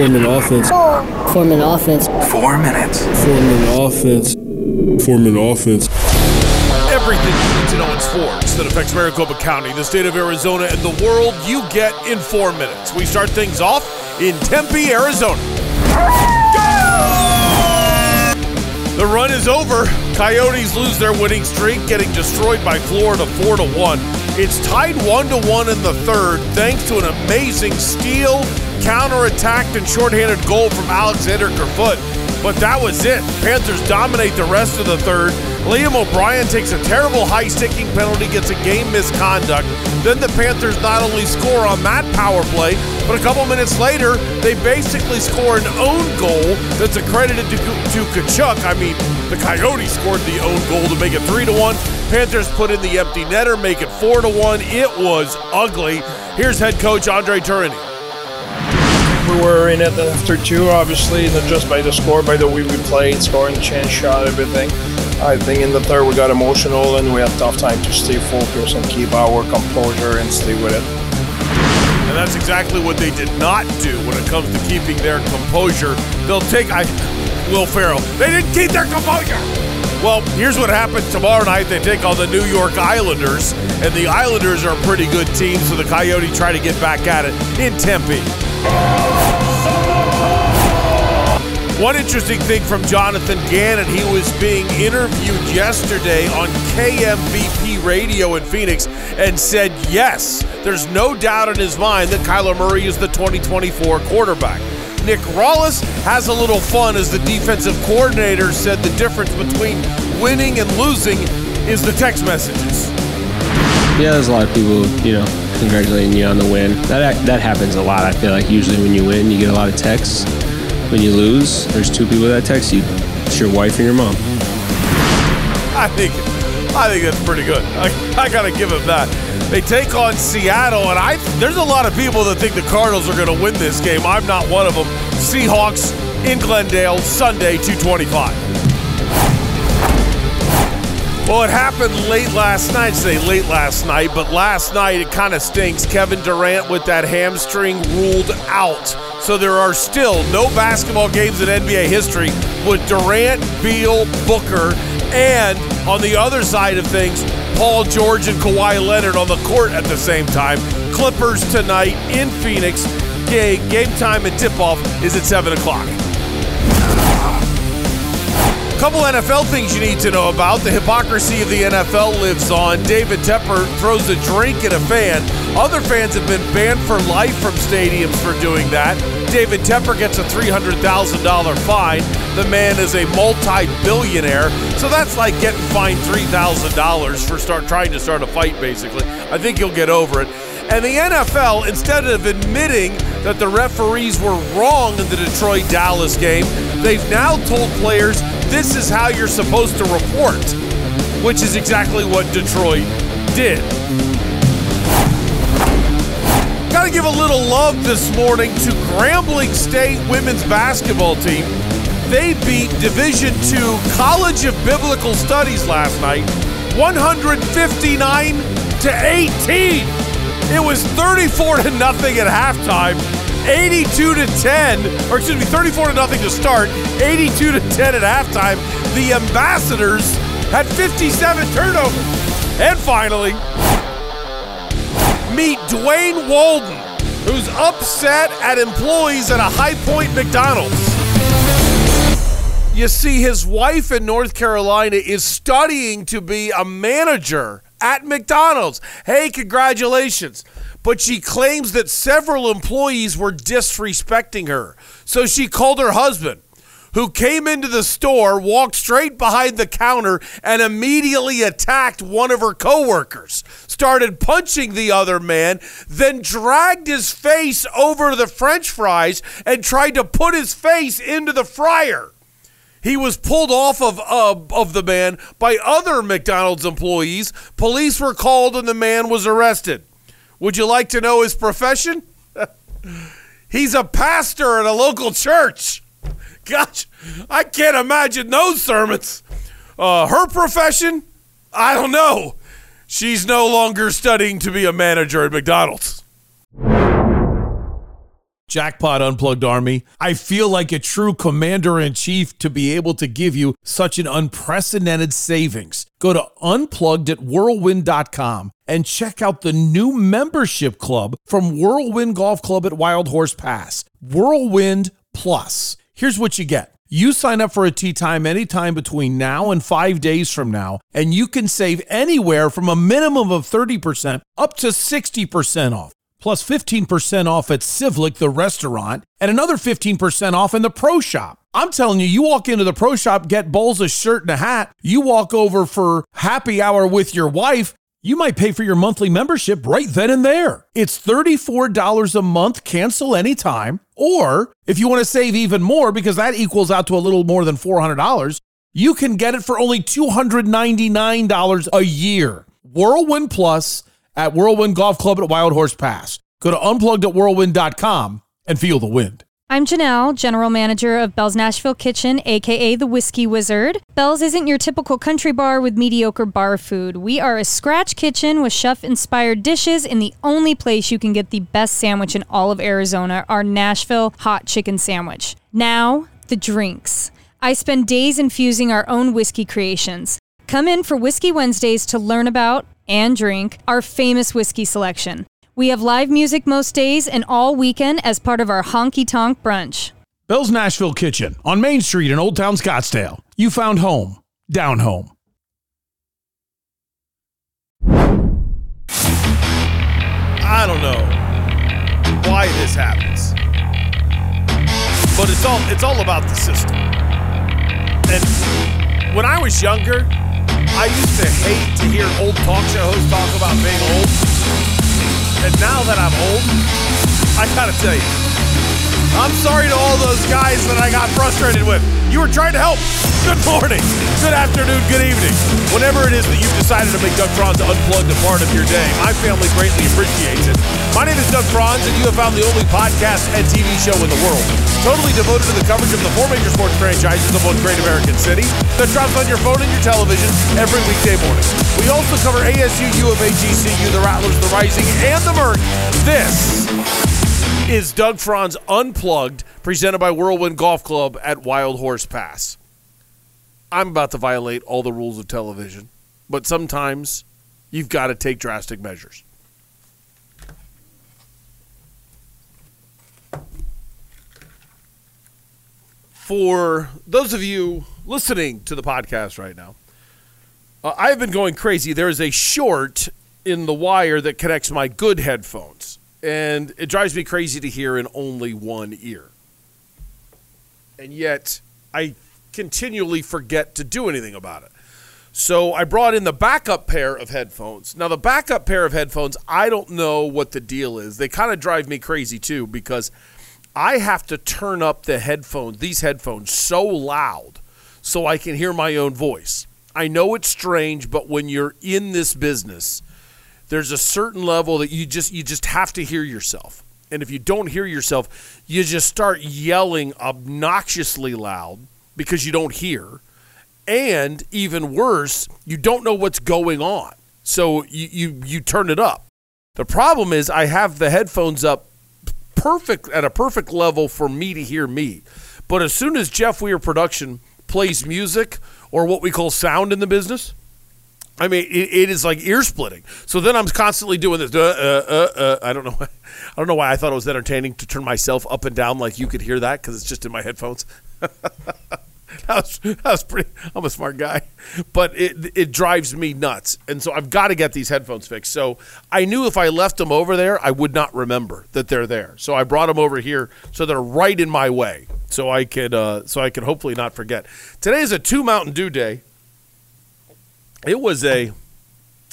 Four-minute offense. Four-minute offense. Four minutes. Four-minute offense. Four-minute offense. Everything you need to know in sports that affects Maricopa County, the state of Arizona, and the world, you get in four minutes. We start things off in Tempe, Arizona. Go! The run is over. Coyotes lose their winning streak, getting destroyed by Florida 4 to 1. It's tied 1 to 1 in the third, thanks to an amazing steal, counterattacked, and shorthanded goal from Alexander Kerfoot. But that was it. Panthers dominate the rest of the third. Liam O'Brien takes a terrible high sticking penalty, gets a game misconduct. Then the Panthers not only score on that power play, but a couple minutes later, they basically score an own goal that's accredited to, to Tkachuk. I mean, the Coyotes scored the own goal to make it 3 to 1. Panthers put in the empty netter, make it 4 to 1. It was ugly. Here's head coach Andre Tourigny. We were in it after two, obviously, not just by the score, by the way we played, scoring, chance shot, everything. I think in the third we got emotional and we had tough time to stay focused and keep our composure and stay with it. And that's exactly what they did not do when it comes to keeping their composure. They'll take I Will Ferrell. They didn't keep their composure. Well, here's what happens tomorrow night. They take on the New York Islanders, and the Islanders are a pretty good team, so the Coyote try to get back at it in Tempe. One interesting thing from Jonathan Gannon, he was being interviewed yesterday on KMVP radio in Phoenix and said, yes, there's no doubt in his mind that Kyler Murray is the 2024 quarterback. Nick Rallis has a little fun as the defensive coordinator said the difference between winning and losing is the text messages. Yeah, there's a lot of people, you know, congratulating you on the win. That that happens a lot. I feel like usually when you win, you get a lot of texts. When you lose, there's two people that text you. It's your wife and your mom. I think I think that's pretty good. I, I got to give him that. They take on Seattle, and I there's a lot of people that think the Cardinals are going to win this game. I'm not one of them. Seahawks in Glendale, Sunday, 225. Well, it happened late last night. Say late last night, but last night it kind of stinks. Kevin Durant with that hamstring ruled out. So there are still no basketball games in NBA history with Durant, Beal, Booker, and on the other side of things, Paul George and Kawhi Leonard on the court at the same time. Clippers tonight in Phoenix. Game time and tip off is at 7 o'clock. Couple NFL things you need to know about. The hypocrisy of the NFL lives on. David Tepper throws a drink at a fan. Other fans have been banned for life from stadiums for doing that. David Tepper gets a $300,000 fine. The man is a multi-billionaire, so that's like getting fined $3,000 for start trying to start a fight basically. I think he'll get over it. And the NFL, instead of admitting that the referees were wrong in the Detroit Dallas game, they've now told players this is how you're supposed to report, which is exactly what Detroit did. Got to give a little love this morning to Grambling State women's basketball team. They beat Division II College of Biblical Studies last night, 159 to 18. It was 34 to nothing at halftime. 82 to 10, or excuse me, 34 to nothing to start, 82 to 10 at halftime. The Ambassadors had 57 turnovers. And finally, meet Dwayne Walden, who's upset at employees at a High Point McDonald's. You see, his wife in North Carolina is studying to be a manager at McDonald's. Hey, congratulations but she claims that several employees were disrespecting her. So she called her husband, who came into the store, walked straight behind the counter, and immediately attacked one of her coworkers. Started punching the other man, then dragged his face over the french fries and tried to put his face into the fryer. He was pulled off of uh, of the man by other McDonald's employees. Police were called and the man was arrested. Would you like to know his profession? He's a pastor at a local church. Gosh, I can't imagine those sermons. Uh, her profession? I don't know. She's no longer studying to be a manager at McDonald's. Jackpot Unplugged Army. I feel like a true commander in chief to be able to give you such an unprecedented savings. Go to unplugged at whirlwind.com and check out the new membership club from Whirlwind Golf Club at Wild Horse Pass. Whirlwind Plus. Here's what you get. You sign up for a tee time anytime between now and five days from now, and you can save anywhere from a minimum of 30% up to 60% off plus 15% off at Civlik, the restaurant, and another 15% off in the pro shop. I'm telling you, you walk into the pro shop, get Bowles a shirt and a hat, you walk over for happy hour with your wife, you might pay for your monthly membership right then and there. It's $34 a month, cancel anytime. Or if you want to save even more, because that equals out to a little more than $400, you can get it for only $299 a year. Whirlwind Plus at Whirlwind Golf Club at Wild Horse Pass. Go to unplugged at whirlwind.com and feel the wind. I'm Janelle, General Manager of Belle's Nashville Kitchen, aka the Whiskey Wizard. Belle's isn't your typical country bar with mediocre bar food. We are a scratch kitchen with chef inspired dishes and the only place you can get the best sandwich in all of Arizona, our Nashville hot chicken sandwich. Now, the drinks. I spend days infusing our own whiskey creations. Come in for Whiskey Wednesdays to learn about and drink our famous whiskey selection. We have live music most days and all weekend as part of our honky tonk brunch. Belle's Nashville Kitchen on Main Street in Old Town Scottsdale. You found home, down home. I don't know why this happens. But it's all it's all about the system. And when I was younger, I used to hate to hear old talk show hosts talk about being old. And now that I'm old, I gotta tell you, I'm sorry to all those guys that I got frustrated with. You were trying to help. Good morning, good afternoon, good evening. Whenever it is that you've decided to make Doug Franz Unplugged a part of your day, my family greatly appreciates it. My name is Doug Franz, and you have found the only podcast and TV show in the world totally devoted to the coverage of the four major sports franchises of one great American city that drops on your phone and your television every weekday morning. We also cover ASU, U of A, GCU, the Rattlers, the Rising, and the Merc. This is Doug Franz Unplugged, presented by Whirlwind Golf Club at Wild Horse Pass. I'm about to violate all the rules of television, but sometimes you've got to take drastic measures. For those of you listening to the podcast right now, uh, I've been going crazy. There is a short in the wire that connects my good headphones, and it drives me crazy to hear in only one ear. And yet, I continually forget to do anything about it. So I brought in the backup pair of headphones. Now, the backup pair of headphones, I don't know what the deal is. They kind of drive me crazy too because I have to turn up the headphones, these headphones, so loud so I can hear my own voice. I know it's strange, but when you're in this business, there's a certain level that you just you just have to hear yourself. And if you don't hear yourself, you just start yelling obnoxiously loud because you don't hear. And even worse, you don't know what's going on. So you, you, you turn it up. The problem is I have the headphones up perfect at a perfect level for me to hear me. But as soon as Jeff Weir production plays music or what we call sound in the business, I mean, it, it is like ear splitting. So then I'm constantly doing this. Uh, uh, uh, I don't know. Why, I don't know why I thought it was entertaining to turn myself up and down like you could hear that because it's just in my headphones. that, was, that was pretty. I'm a smart guy, but it it drives me nuts, and so I've got to get these headphones fixed. So I knew if I left them over there, I would not remember that they're there. So I brought them over here, so they're right in my way, so I could uh, so I could hopefully not forget. Today is a two Mountain Dew day. It was a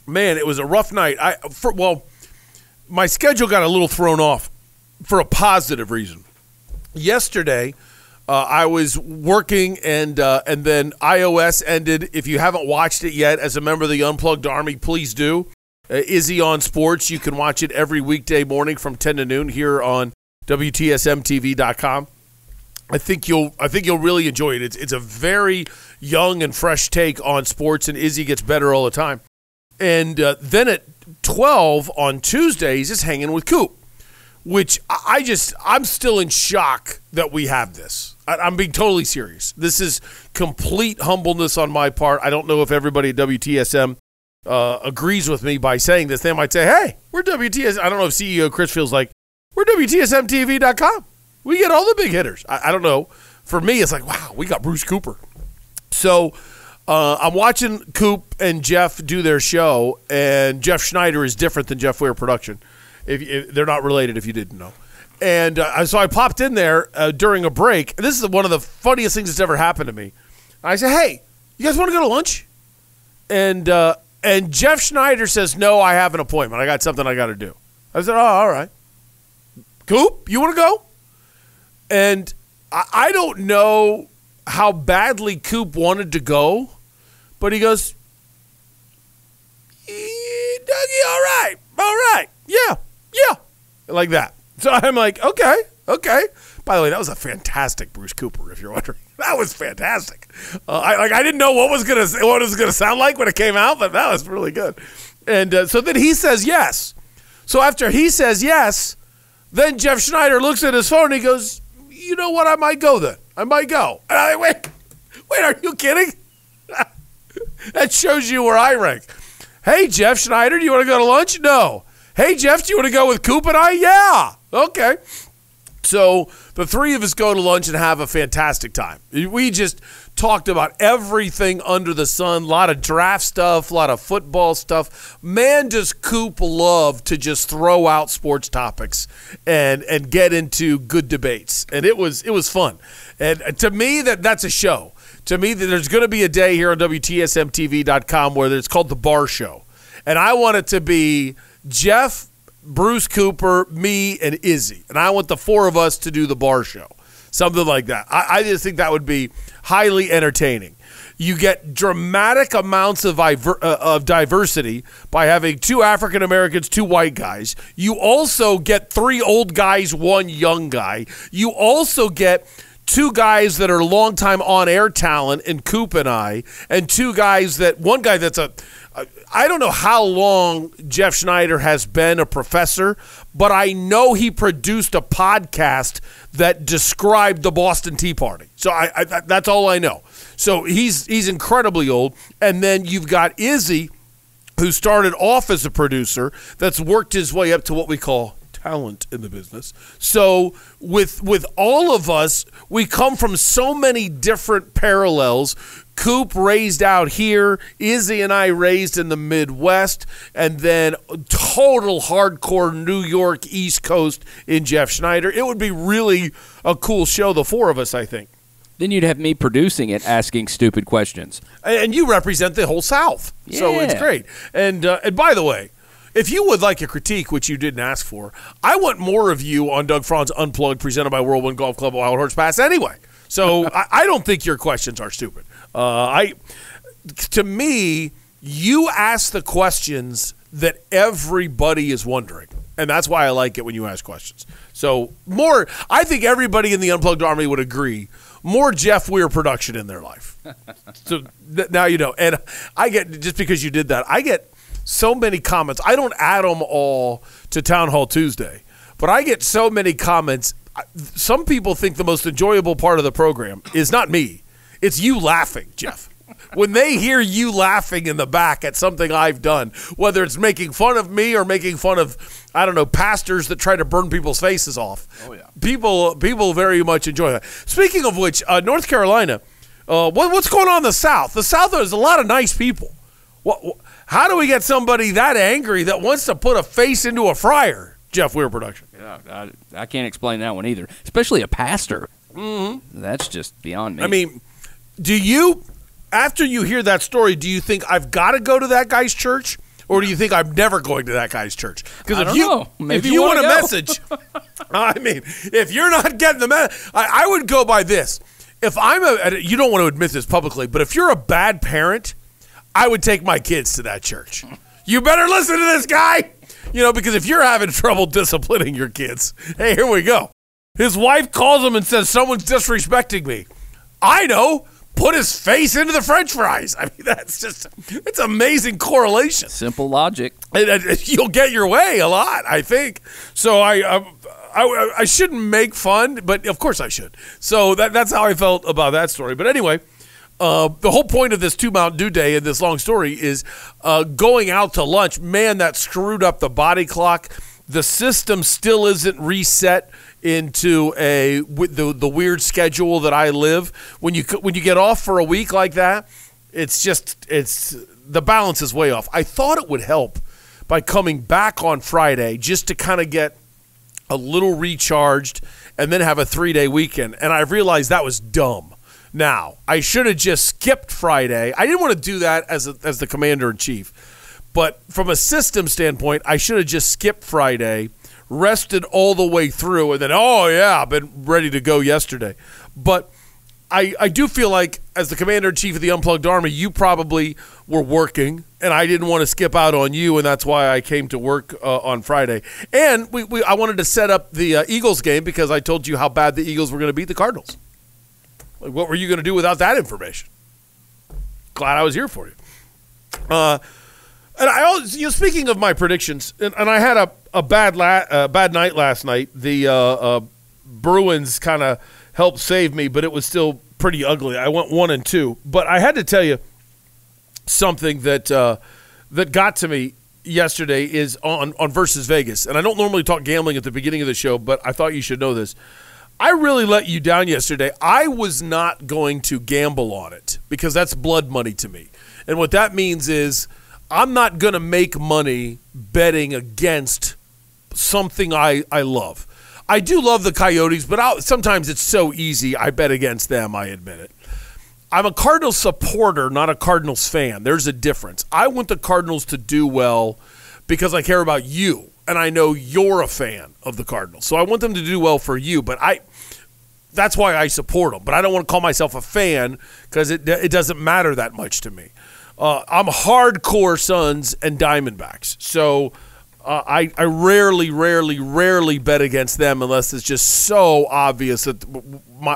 man. It was a rough night. I for, well, my schedule got a little thrown off for a positive reason. Yesterday uh, I was working, and uh, and then iOS ended. If you haven't watched it yet, as a member of the Unplugged Army, please do. Uh, Izzy on Sports. You can watch it every weekday morning from ten to noon here on WTSMTV.com. I think you'll I think you'll really enjoy it. It's it's a very young and fresh take on sports, and Izzy gets better all the time. And uh, then at twelve on Tuesday, he's just hanging with Coop which I I just I'm still in shock that we have this. I, I'm being totally serious. This is complete humbleness on my part. I don't know if everybody at WTSM uh, agrees with me by saying this. They might say, "Hey, we're WTS." I don't know if CEO Chris feels like we're WTSMTV.com. We get all the big hitters. I, I don't know. For me, it's like, wow, we got Bruce Cooper. So uh, I'm watching Coop and Jeff do their show, and Jeff Schneider is different than Jeff Weir Production. If, if they're not related, if you didn't know. And uh, so I popped in there uh, during a break. This is one of the funniest things that's ever happened to me. I said, "Hey, you guys want to go to lunch?" And uh, and Jeff Schneider says, "No, I have an appointment. I got something I got to do." I said, "Oh, all right." Coop, you want to go? And I, don't know how badly Coop wanted to go, but he goes, "Eh, Dougie, all right, all right, yeah, yeah, like that. So I'm like, okay, okay. By the way, that was a fantastic Bruce Cooper. If you're wondering, that was fantastic. Uh, I like I didn't know what was gonna what it was gonna sound like when it came out, but that was really good. And uh, so then he says yes. So after he says yes, then Jeff Schneider looks at his phone and he goes, "You know what? I might go then. I might go." And I wait, wait, are you kidding? that shows you where I rank. Hey, Jeff Schneider, do you want to go to lunch? No. Hey, Jeff, do you want to go with Coop and I? Yeah. Okay. So the three of us go to lunch and have a fantastic time. We just talked about everything under the sun, a lot of draft stuff, a lot of football stuff. Man, does Coop love to just throw out sports topics and and get into good debates. And it was it was fun. And uh, to me, that that's a show. To me, that there's going to be a day here on WTSMTV.com where it's called the Bar Show, and I want it to be Jeff Bruce Cooper, me, and Izzy. And I want the four of us to do the bar show. Something like that. I, I just think that would be highly entertaining. You get dramatic amounts of, uh, of diversity by having two African Americans, two white guys. You also get three old guys, one young guy. You also get two guys that are longtime on air talent in Coop and I, and two guys that one guy that's a I don't know how long Jeff Schneider has been a professor, but I know he produced a podcast that described the Boston Tea Party. So I, I that's all I know. So he's he's incredibly old, and then you've got Izzy, who started off as a producer, that's worked his way up to what we call talent in the business. So with with all of us, we come from so many different parallels. Coop raised out here, Izzy and I raised in the Midwest, and then total hardcore New York East Coast in Jeff Schneider. It would be really a cool show, the four of us, I think. Then you'd have me producing it, asking stupid questions. And you represent the whole South, so it's great. And uh, and by the way, if you would like a critique, which you didn't ask for, I want more of you on Doug Franz Unplugged, presented by Whirlwind Golf Club Wild Horse Pass. Anyway, so I, I don't think your questions are stupid. Uh, I, to me, you ask the questions that everybody is wondering, and that's why I like it when you ask questions. So more, I think everybody in the Unplugged Army would agree. More Jeff Weir production in their life. so th- now you know, and I get just because you did that, I get so many comments. I don't add them all to Town Hall Tuesday, but I get so many comments. Some people think the most enjoyable part of the program is not me, it's you laughing, Jeff. When they hear you laughing in the back at something I've done, whether it's making fun of me or making fun of, I don't know, pastors that try to burn people's faces off. Oh yeah, people people very much enjoy that. Speaking of which, uh, North Carolina, uh, what, what's going on in the South? The South has a lot of nice people. What, wh- how do we get somebody that angry that wants to put a face into a fryer? Jeff Weir production. Yeah, I, I can't explain that one either, especially a pastor. Mm-hmm. That's just beyond me. I mean, do you, after you hear that story, do you think I've got to go to that guy's church? Or do you think I'm never going to that guy's church? Because if you know. If you you want a go. message, I mean, if you're not getting the message, I, I would go by this. If I'm a, you don't want to admit this publicly, but if you're a bad parent, I would take my kids to that church. You better listen to this guy, you know, because if you're having trouble disciplining your kids, hey, here we go. His wife calls him and says, Someone's disrespecting me. I know. Put his face into the french fries. I mean, that's just, it's amazing correlation simple logic. you'll get your way a lot, I think. So I, um, I, I shouldn't make fun, but of course I should. So that, that's how I felt about that story. But anyway, uh, the whole point of this two Mountain Dew day and this long story is uh, going out to lunch. Man, that screwed up the body clock. The system still isn't reset into a the the weird schedule that I live. When you when you get off for a week like that, it's just it's the balance is way off. I thought it would help by coming back on Friday just to kind of get a little recharged and then have a three day weekend. And I realized that was dumb. Now, I should have just skipped Friday. I didn't want to do that as, a, as the commander in chief. But from a system standpoint, I should have just skipped Friday, rested all the way through, and then, oh, yeah, I've been ready to go yesterday. But I, I do feel like, as the commander in chief of the Unplugged Army, you probably were working, and I didn't want to skip out on you, and that's why I came to work uh, on Friday. And we, we I wanted to set up the uh, Eagles game because I told you how bad the Eagles were going to beat the Cardinals. Like, what were you going to do without that information? Glad I was here for you. Uh, and I always, you know, speaking of my predictions, and, and I had a, a bad la- uh, bad night last night. The uh, uh, Bruins kind of helped save me, but it was still pretty ugly. I went one and two, but I had to tell you something that uh, that got to me yesterday is on on versus Vegas, and I don't normally talk gambling at the beginning of the show, but I thought you should know this. I really let you down yesterday. I was not going to gamble on it because that's blood money to me. And what that means is I'm not going to make money betting against something I, I love. I do love the Coyotes, but I'll, sometimes it's so easy. I bet against them, I admit it. I'm a Cardinals supporter, not a Cardinals fan. There's a difference. I want the Cardinals to do well because I care about you and I know you're a fan of the Cardinals. So I want them to do well for you, but I that's why I support them. But I don't want to call myself a fan because it it doesn't matter that much to me. Uh, I'm hardcore Suns and Diamondbacks, so uh, I I rarely, rarely, rarely bet against them unless it's just so obvious that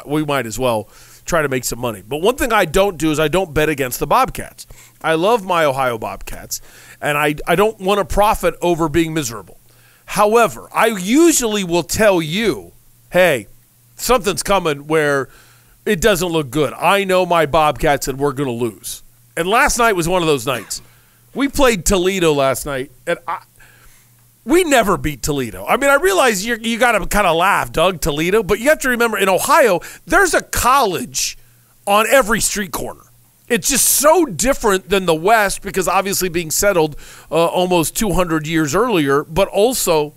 we might as well try to make some money. But one thing I don't do is I don't bet against the Bobcats. I love my Ohio Bobcats, and I I don't want to profit over being miserable. However, I usually will tell you, hey, something's coming where it doesn't look good. I know my Bobcats and we're going to lose. And last night was one of those nights. We played Toledo last night, and I, we never beat Toledo. I mean, I realize you you got to kind of laugh, Doug, Toledo, but you have to remember in Ohio, there's a college on every street corner. It's just so different than the West because obviously being settled uh, almost 200 years earlier, but also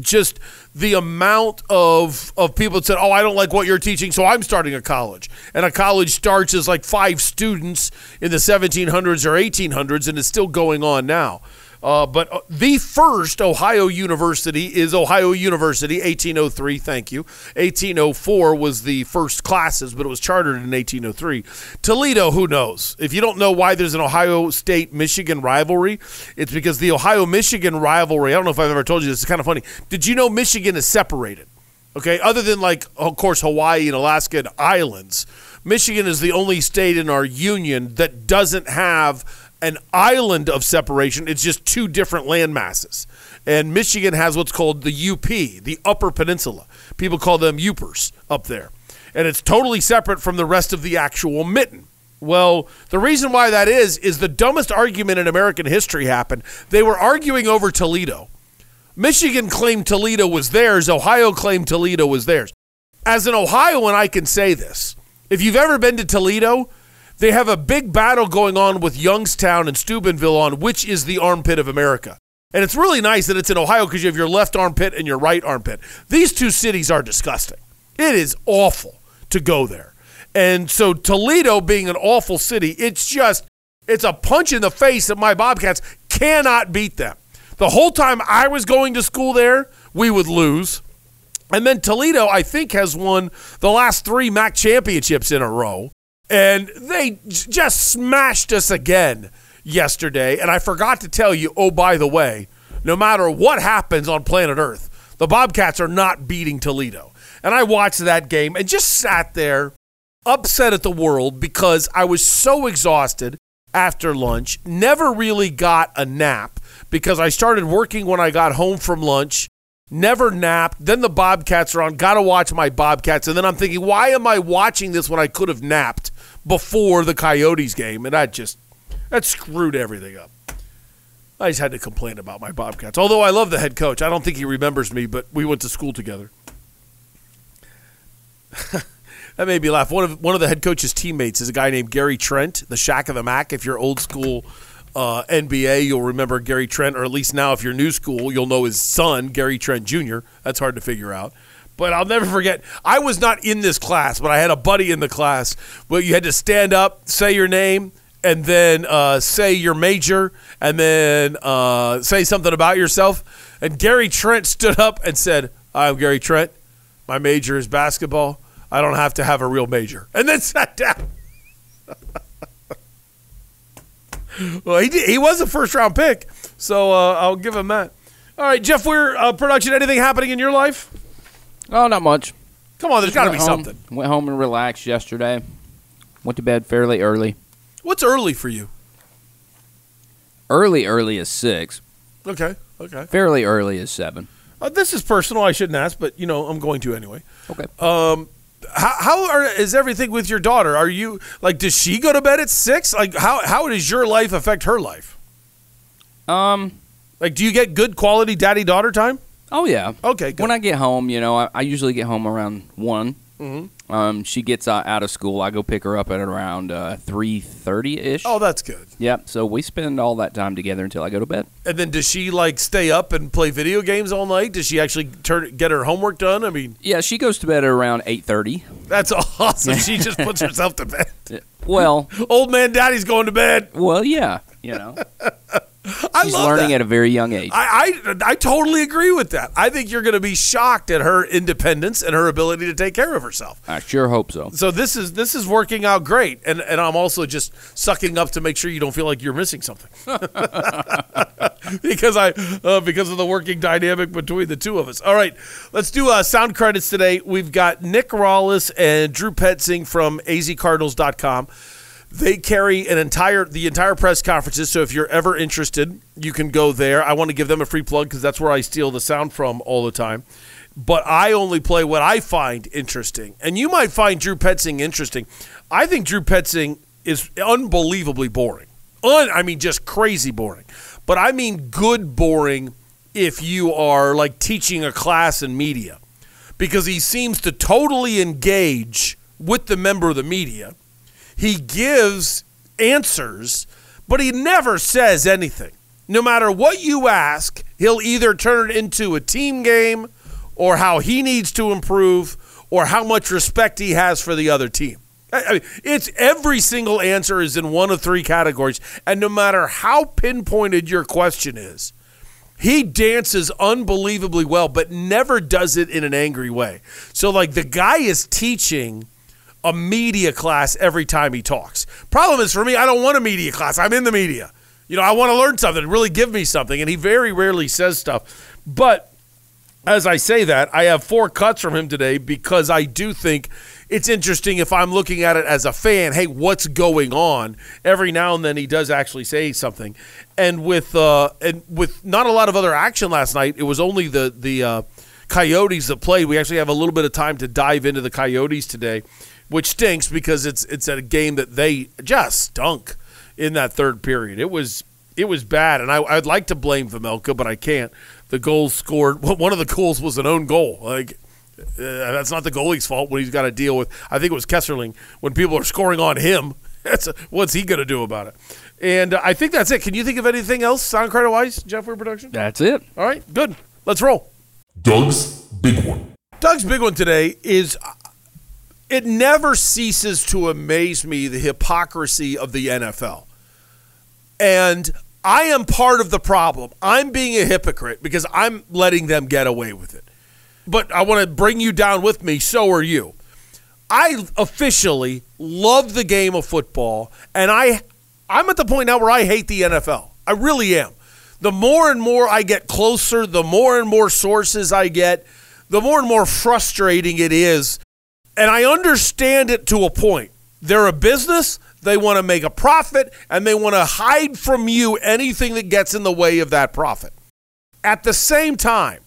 just the amount of of people that said, "Oh, I don't like what you're teaching, so I'm starting a college." And a college starts as like five students in the 1700s or 1800s, and it's still going on now. Uh, but uh, the first Ohio University is Ohio University, 1803. Thank you. 1804 was the first classes, but it was chartered in 1803. Toledo, who knows? If you don't know why there's an Ohio State Michigan rivalry, it's because the Ohio Michigan rivalry, I don't know if I've ever told you this, it's kind of funny. Did you know Michigan is separated? Okay, other than like, of course, Hawaii and Alaska and islands, Michigan is the only state in our union that doesn't have an island of separation. It's just two different land masses. And Michigan has what's called the UP, the Upper Peninsula. People call them Yoopers up there. And it's totally separate from the rest of the actual mitten. Well, the reason why that is, is the dumbest argument in American history happened. They were arguing over Toledo. Michigan claimed Toledo was theirs, Ohio claimed Toledo was theirs. As an Ohioan, I can say this. If you've ever been to Toledo, they have a big battle going on with Youngstown and Steubenville on which is the armpit of America. And it's really nice that it's in Ohio because you have your left armpit and your right armpit. These two cities are disgusting. It is awful to go there. And so Toledo being an awful city, it's just it's a punch in the face that my Bobcats cannot beat them. The whole time I was going to school there, we would lose. And then Toledo, I think, has won the last three MAC championships in a row. And they just smashed us again yesterday. And I forgot to tell you, oh, by the way, no matter what happens on planet Earth, the Bobcats are not beating Toledo. And I watched that game and just sat there upset at the world because I was so exhausted after lunch, never really got a nap because I started working when I got home from lunch never napped. Then the Bobcats are on. Got to watch my Bobcats. And then I'm thinking, why am I watching this when I could have napped before the Coyotes game? And that just that screwed everything up. I just had to complain about my Bobcats. Although I love the head coach. I don't think he remembers me, but we went to school together. that made me laugh. One of one of the head coach's teammates is a guy named Gary Trent, the Shaq of the Mac. If you're old school uh, NBA, you'll remember Gary Trent, or at least now, if you're new school, you'll know his son, Gary Trent Jr. That's hard to figure out. But I'll never forget. I was not in this class, but I had a buddy in the class where you had to stand up, say your name, and then uh, say your major, and then uh, say something about yourself. And Gary Trent stood up and said, "I'm Gary Trent. My major is basketball. I don't have to have a real major," and then sat down. Well, he did, he was a first round pick, so uh, I'll give him that. All right, Jeff Weir, uh, production. Anything happening in your life? Oh, not much. Come on, there's got to be home- something. Went home and relaxed yesterday. Went to bed fairly early. What's early for you? Early, early is six. Okay, okay. Fairly early is seven. Uh, this is personal. I shouldn't ask, but you know I'm going to anyway. Okay. Um, how, how are, is everything with your daughter? Are you like? Does she go to bed at six? Like, how how does your life affect her life? Um. Like, do you get good quality daddy daughter time? Oh yeah. Okay, good. When I get home, you know, I, I usually get home around one. Mhm. Um, she gets uh, out of school. I go pick her up at around uh, three thirty ish. oh, that's good. Yep. So we spend all that time together until I go to bed. And then does she like stay up and play video games all night? Does she actually turn get her homework done? I mean, Yeah, she goes to bed at around eight thirty. that's awesome. she just puts herself to bed. Well, Old man daddy's going to bed. well, yeah. You know, I she's learning that. at a very young age. I, I I totally agree with that. I think you're going to be shocked at her independence and her ability to take care of herself. I sure hope so. So this is this is working out great, and and I'm also just sucking up to make sure you don't feel like you're missing something, because I uh, because of the working dynamic between the two of us. All right, let's do uh, sound credits today. We've got Nick Rallis and Drew Petzing from azcardinals.com. They carry an entire the entire press conferences. So if you're ever interested, you can go there. I want to give them a free plug because that's where I steal the sound from all the time. But I only play what I find interesting, and you might find Drew Petzing interesting. I think Drew Petzing is unbelievably boring. Un, I mean, just crazy boring. But I mean good boring if you are like teaching a class in media, because he seems to totally engage with the member of the media he gives answers, but he never says anything. No matter what you ask, he'll either turn it into a team game or how he needs to improve or how much respect he has for the other team. I mean, it's every single answer is in one of three categories, and no matter how pinpointed your question is, he dances unbelievably well, but never does it in an angry way. So, like, the guy is teaching a media class every time he talks. Problem is for me, I don't want a media class. I'm in the media. You know, I want to learn something, really give me something. And he very rarely says stuff. But as I say that, I have four cuts from him today because I do think it's interesting if I'm looking at it as a fan. Hey, what's going on? Every now and then he does actually say something, and with uh, and with not a lot of other action last night, it was only the the uh, Coyotes that played. We actually have a little bit of time to dive into the Coyotes today, which stinks because it's it's a game that they just stunk in that third period. It was it was bad, and I, I'd like to blame Vejmelka, but I can't. The goals scored. One of the goals was an own goal. Like uh, that's not the goalie's fault when he's got to deal with. I think it was Kesselring when people are scoring on him. That's what's he going to do about it? And uh, I think that's it. Can you think of anything else, sound credit wise, Jeff Weir Production? That's it. All right, good. Let's roll. Doug's Big One. Doug's big one today is uh, it never ceases to amaze me the hypocrisy of the NFL. And I am part of the problem. I'm being a hypocrite because I'm letting them get away with it. But I want to bring you down with me, so are you. I officially love the game of football and I I'm at the point now where I hate the NFL. I really am. The more and more I get closer, the more and more sources I get, the more and more frustrating it is. And I understand it to a point. They're a business, they want to make a profit, and they want to hide from you anything that gets in the way of that profit. At the same time,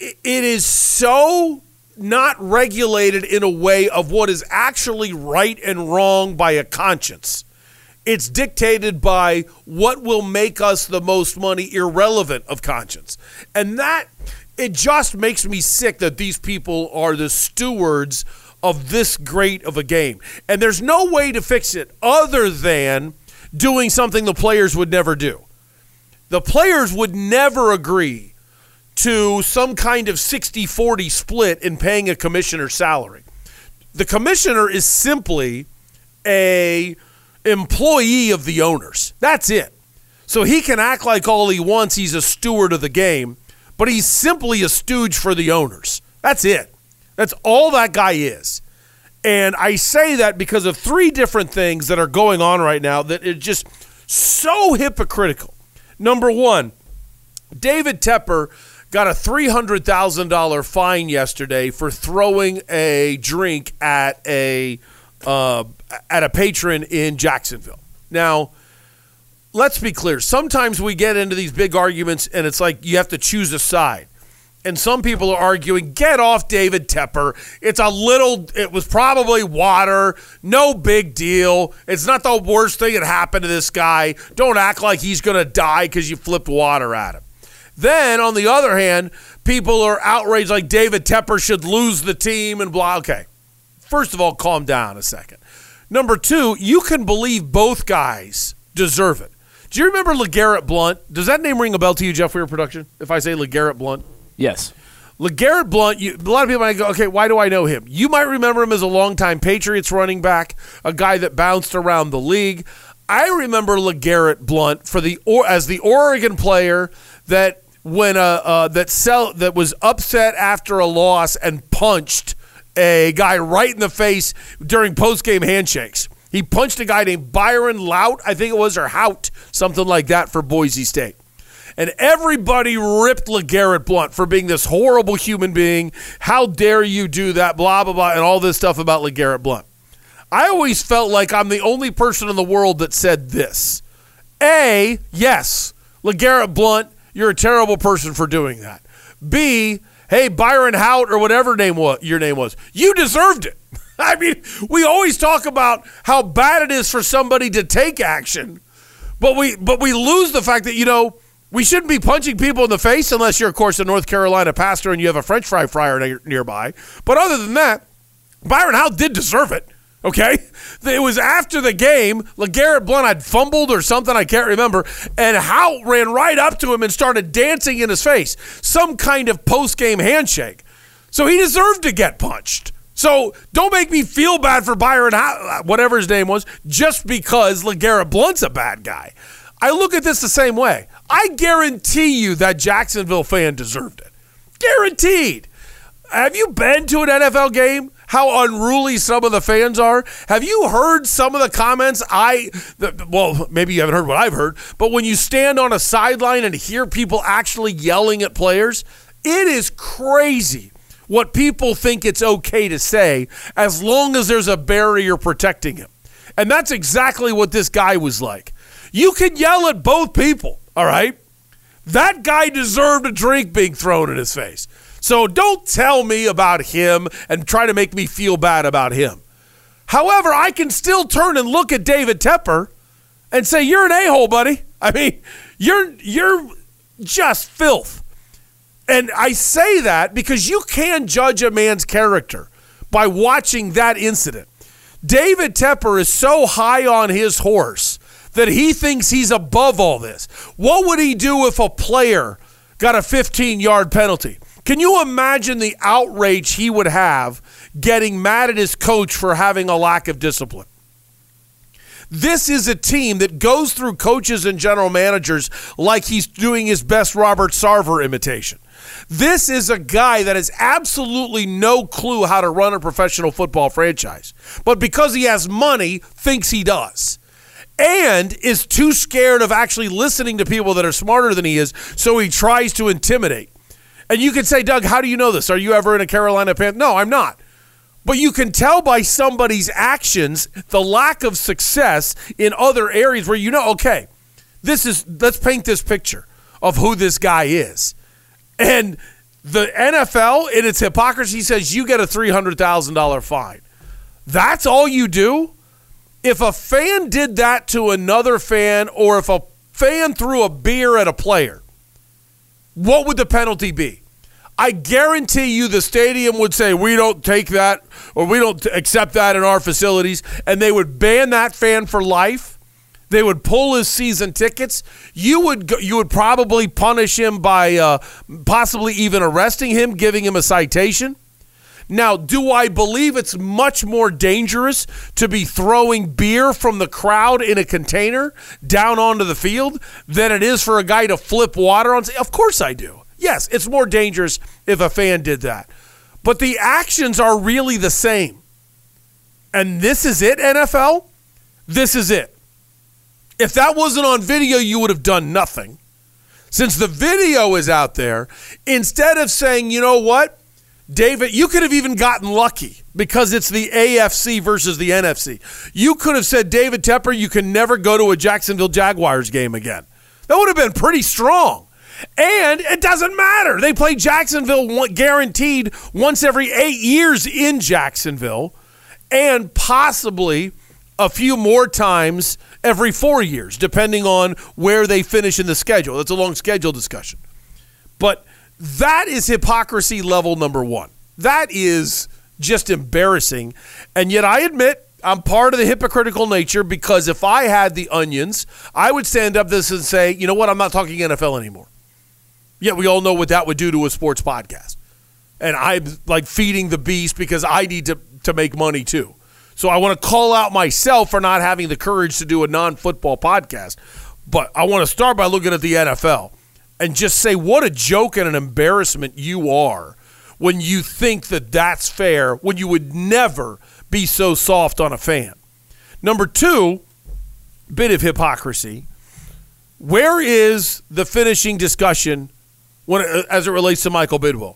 it is so not regulated in a way of what is actually right and wrong by a conscience. It's dictated by what will make us the most money, irrelevant of conscience. And that, it just makes me sick that these people are the stewards of this great of a game. And there's no way to fix it other than doing something the players would never do. The players would never agree to some kind of 60 40 split in paying a commissioner's salary. The commissioner is simply a employee of the owners. That's it. So he can act like all he wants, he's a steward of the game, but he's simply a stooge for the owners. That's it. That's all that guy is. And I say that because of three different things that are going on right now that are just so hypocritical. Number one, David Tepper got a $300,000 fine yesterday for throwing a drink at a uh, at a patron in Jacksonville. Now, let's be clear. Sometimes we get into these big arguments and it's like you have to choose a side. And some people are arguing, get off David Tepper. It's a little, it was probably water. No big deal. It's not the worst thing that happened to this guy. Don't act like he's going to die because you flipped water at him. Then, on the other hand, people are outraged like David Tepper should lose the team and blah. Okay. First of all, calm down a second. Number two, you can believe both guys deserve it. Do you remember LeGarrette Blunt? Does that name ring a bell to you, Jeff Weir Production? If I say LeGarrette Blunt? Yes. LeGarrette Blunt, you, a lot of people might go, okay, why do I know him? You might remember him as a longtime Patriots running back, a guy that bounced around the league. I remember LeGarrette Blunt for the or as the Oregon player that when uh, uh that sell that was upset after a loss and punched a guy right in the face during post game handshakes. He punched a guy named Byron Lout, I think it was, or Hout, something like that for Boise State. And everybody ripped LeGarrette Blunt for being this horrible human being. How dare you do that? Blah, blah, blah, and all this stuff about LeGarrette Blunt. I always felt like I'm the only person in the world that said this. A, yes, LeGarrette Blunt, you're a terrible person for doing that. B, hey, Byron Hout or whatever name was, your name was, you deserved it. I mean, we always talk about how bad it is for somebody to take action, but we but we lose the fact that you know we shouldn't be punching people in the face unless you're, of course, a North Carolina pastor and you have a French fry fryer near- nearby. But other than that, Byron Howe did deserve it. Okay, it was after the game. LeGarrette Blunt had fumbled or something. I can't remember. And Howe ran right up to him and started dancing in his face, some kind of post-game handshake. So he deserved to get punched. So don't make me feel bad for Byron, whatever his name was, just because LeGarrette Blunt's a bad guy. I look at this the same way. I guarantee you that Jacksonville fan deserved it. Guaranteed. Have you been to an NFL game? How unruly some of the fans are. Have you heard some of the comments? I, the, well, maybe you haven't heard what I've heard, but when you stand on a sideline and hear people actually yelling at players, it is crazy what people think it's okay to say as long as there's a barrier protecting him. And that's exactly what this guy was like. You can yell at both people, all right? That guy deserved a drink being thrown in his face. So don't tell me about him and try to make me feel bad about him. However, I can still turn and look at David Tepper and say, You're an a hole, buddy. I mean, you're you're just filth. And I say that because you can judge a man's character by watching that incident. David Tepper is so high on his horse that he thinks he's above all this. What would he do if a player got a 15 yard penalty? Can you imagine the outrage he would have getting mad at his coach for having a lack of discipline? This is a team that goes through coaches and general managers like he's doing his best Robert Sarver imitation. This is a guy that has absolutely no clue how to run a professional football franchise, but because he has money, thinks he does. And is too scared of actually listening to people that are smarter than he is, so he tries to intimidate. And you can say, Doug, how do you know this? Are you ever in a Carolina Panther? No, I'm not. But you can tell by somebody's actions the lack of success in other areas where you know, okay, this is let's paint this picture of who this guy is. And The NFL, in its hypocrisy, says you get a $300,000 fine. That's all you do? If a fan did that to another fan, or if a fan threw a beer at a player, what would the penalty be? I guarantee you the stadium would say, we don't take that or we don't accept that in our facilities, and they would ban that fan for life. They would pull his season tickets. You would you would probably punish him by uh, possibly even arresting him, giving him a citation. Now, do I believe it's much more dangerous to be throwing beer from the crowd in a container down onto the field than it is for a guy to flip water on? Of course I do. Yes, it's more dangerous if a fan did that. But the actions are really the same. And this is it, NFL? This is it. If that wasn't on video, you would have done nothing. Since the video is out there, instead of saying, you know what, David, you could have even gotten lucky because it's the AFC versus the NFC. You could have said, David Tepper, you can never go to a Jacksonville Jaguars game again. That would have been pretty strong. And it doesn't matter. They play Jacksonville guaranteed once every eight years in Jacksonville and possibly a few more times every four years, depending on where they finish in the schedule. That's a long schedule discussion. But that is hypocrisy level number one. That is just embarrassing. And yet, I admit I'm part of the hypocritical nature because if I had the onions, I would stand up this and say, you know what, I'm not talking NFL anymore. Yet we all know what that would do to a sports podcast. And I'm like feeding the beast because I need to, to make money too. So I want to call out myself for not having the courage to do a non football podcast. But I want to start by looking at the NFL and just say what a joke and an embarrassment you are when you think that that's fair, when you would never be so soft on a fan. Number two, bit of hypocrisy. Where is the finishing discussion when uh, as it relates to Michael Bidwill?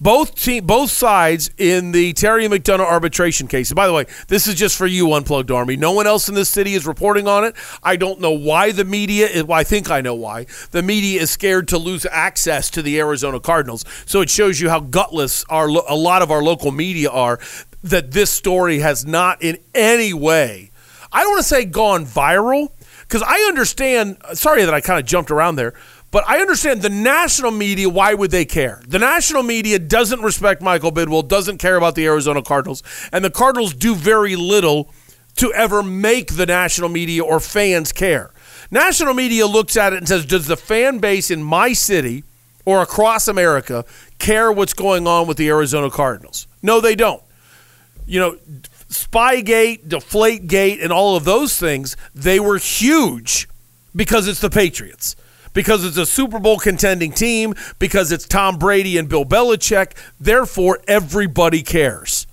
Both team, both sides in the Terry McDonough arbitration case. And by the way, this is just for you, Unplugged Army. No one else in this city is reporting on it. I don't know why the media. Is, well, I think I know why the media is scared to lose access to the Arizona Cardinals. So it shows you how gutless our a lot of our local media are. That this story has not in any way. I don't want to say gone viral because I understand. Sorry that I kind of jumped around there but I understand the national media, why would they care? The national media doesn't respect Michael Bidwill, doesn't care about the Arizona Cardinals, and the Cardinals do very little to ever make the national media or fans care. National media looks at it and says, Does the fan base in my city or across America care what's going on with the Arizona Cardinals? No, they don't. You know, Spygate, Deflategate, and all of those things, they were huge because it's the Patriots because it's a Super Bowl contending team, because it's Tom Brady and Bill Belichick. Therefore, everybody cares.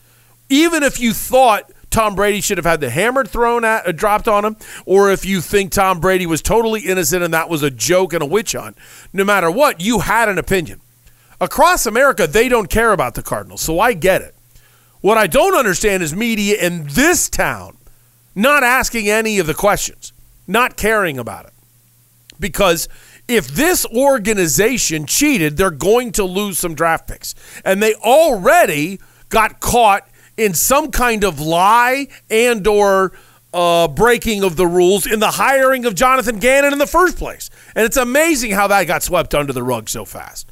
Even if you thought Tom Brady should have had the hammer thrown at, uh, dropped on him, or if you think Tom Brady was totally innocent and that was a joke and a witch hunt, no matter what, you had an opinion. Across America, they don't care about the Cardinals, so I get it. What I don't understand is media in this town not asking any of the questions, not caring about it. Because if this organization cheated, they're going to lose some draft picks. And they already got caught in some kind of lie and or uh, breaking of the rules in the hiring of Jonathan Gannon in the first place. And it's amazing how that got swept under the rug so fast.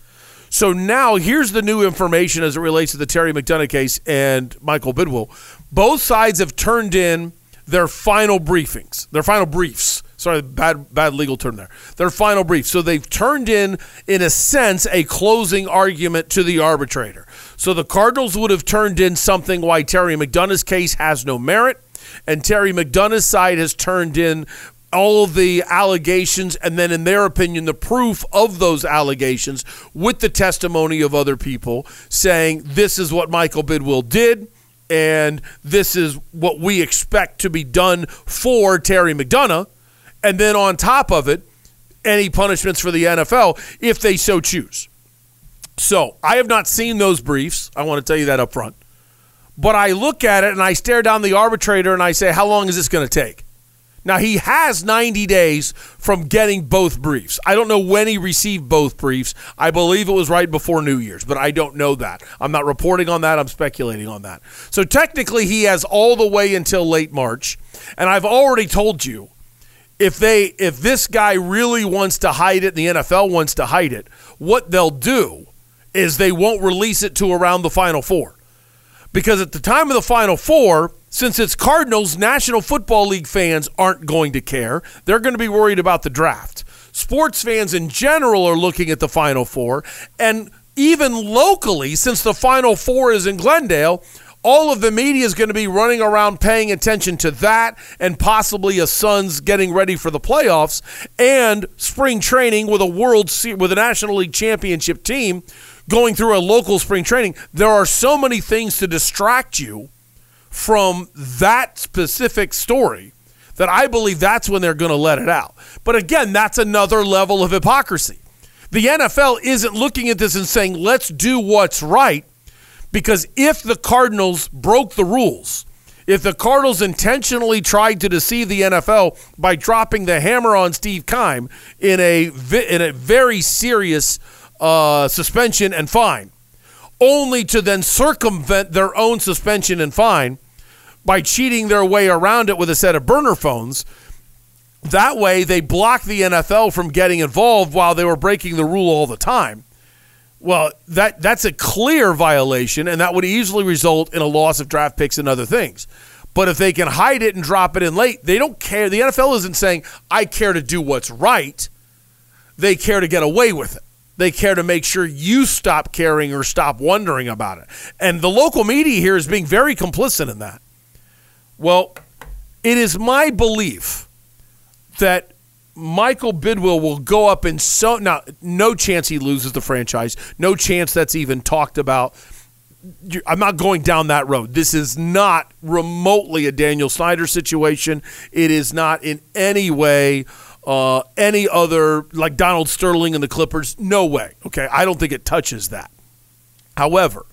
So now here's the new information as it relates to the Terry McDonough case and Michael Bidwill. Both sides have turned in their final briefings, their final briefs sorry, bad bad legal term there. Their final brief. So they've turned in, in a sense, a closing argument to the arbitrator. So the Cardinals would have turned in something why Terry McDonough's case has no merit, and Terry McDonough's side has turned in all the allegations and then in their opinion the proof of those allegations with the testimony of other people saying this is what Michael Bidwill did and this is what we expect to be done for Terry McDonough and then on top of it, any punishments for the NFL if they so choose. So I have not seen those briefs. I want to tell you that up front. But I look at it and I stare down the arbitrator and I say, how long is this going to take? Now, he has 90 days from getting both briefs. I don't know when he received both briefs. I believe it was right before New Year's, but I don't know that. I'm not reporting on that. I'm speculating on that. So, technically, he has all the way until late March. And I've already told you if they if this guy really wants to hide it and the NFL wants to hide it, what they'll do is they won't release it to around the final four. Because at the time of the final four, since it's Cardinals, National Football League fans aren't going to care. They're going to be worried about the draft. Sports fans in general are looking at the final four. And even locally, since the final four is in Glendale, all of the media is going to be running around paying attention to that and possibly a Suns getting ready for the playoffs and spring training with a world Se- with a National League championship team going through a local spring training. There are so many things to distract you from that specific story that I believe that's when they're going to let it out. But again, that's another level of hypocrisy. The NFL isn't looking at this and saying, let's do what's right because if the Cardinals broke the rules, if the Cardinals intentionally tried to deceive the NFL by dropping the hammer on Steve Keim in a in a very serious uh, suspension and fine, only to then circumvent their own suspension and fine by cheating their way around it with a set of burner phones. That way, they blocked the NFL from getting involved while they were breaking the rule all the time. Well, that that's a clear violation, and that would easily result in a loss of draft picks and other things. But if they can hide it and drop it in late, they don't care. The NFL isn't saying, I care to do what's right. They care to get away with it. They care to make sure you stop caring or stop wondering about it. And the local media here is being very complicit in that. Well, it is my belief that Michael Bidwill will go up in so now no chance he loses the franchise. No chance that's even talked about. I'm not going down that road. This is not remotely a Daniel Snyder situation. It is not in any way uh, any other like Donald Sterling and the Clippers. No way. Okay, I don't think it touches that. However,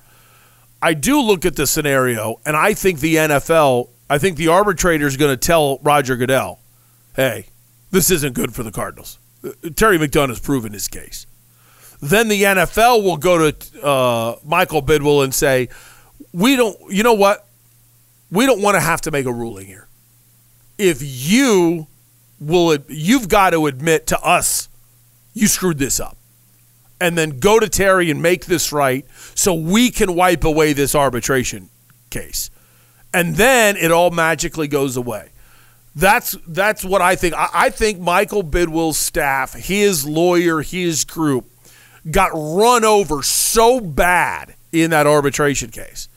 I do look at the scenario, and I think the NFL, I think the arbitrator is going to tell Roger Goodell, hey, this isn't good for the Cardinals. Uh, Terry McDonough has proven his case. Then the NFL will go to uh, Michael Bidwill and say, we don't, you know what? We don't want to have to make a ruling here. If you will, you've got to admit to us, you screwed this up and then go to Terry and make this right so we can wipe away this arbitration case. And then it all magically goes away. That's that's what I think. I, I think Michael Bidwill's staff, his lawyer, his group, got run over so bad in that arbitration case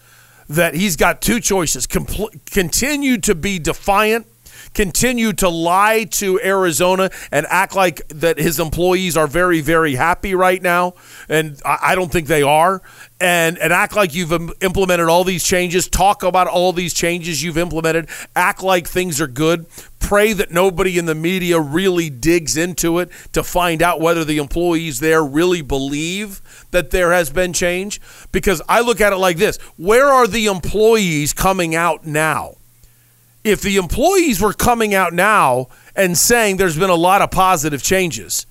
that he's got two choices: Compl- continue to be defiant continue to lie to Arizona and act like that his employees are very, very happy right now, and I, don't think they are, and and act like you've im- implemented all these changes, talk about all these changes you've implemented, act like things are good. Pray that nobody in the media really digs into it to find out whether the employees there really believe that there has been change. Because I look at it like this where are the employees coming out now? If the employees were coming out now and saying there's been a lot of positive changes,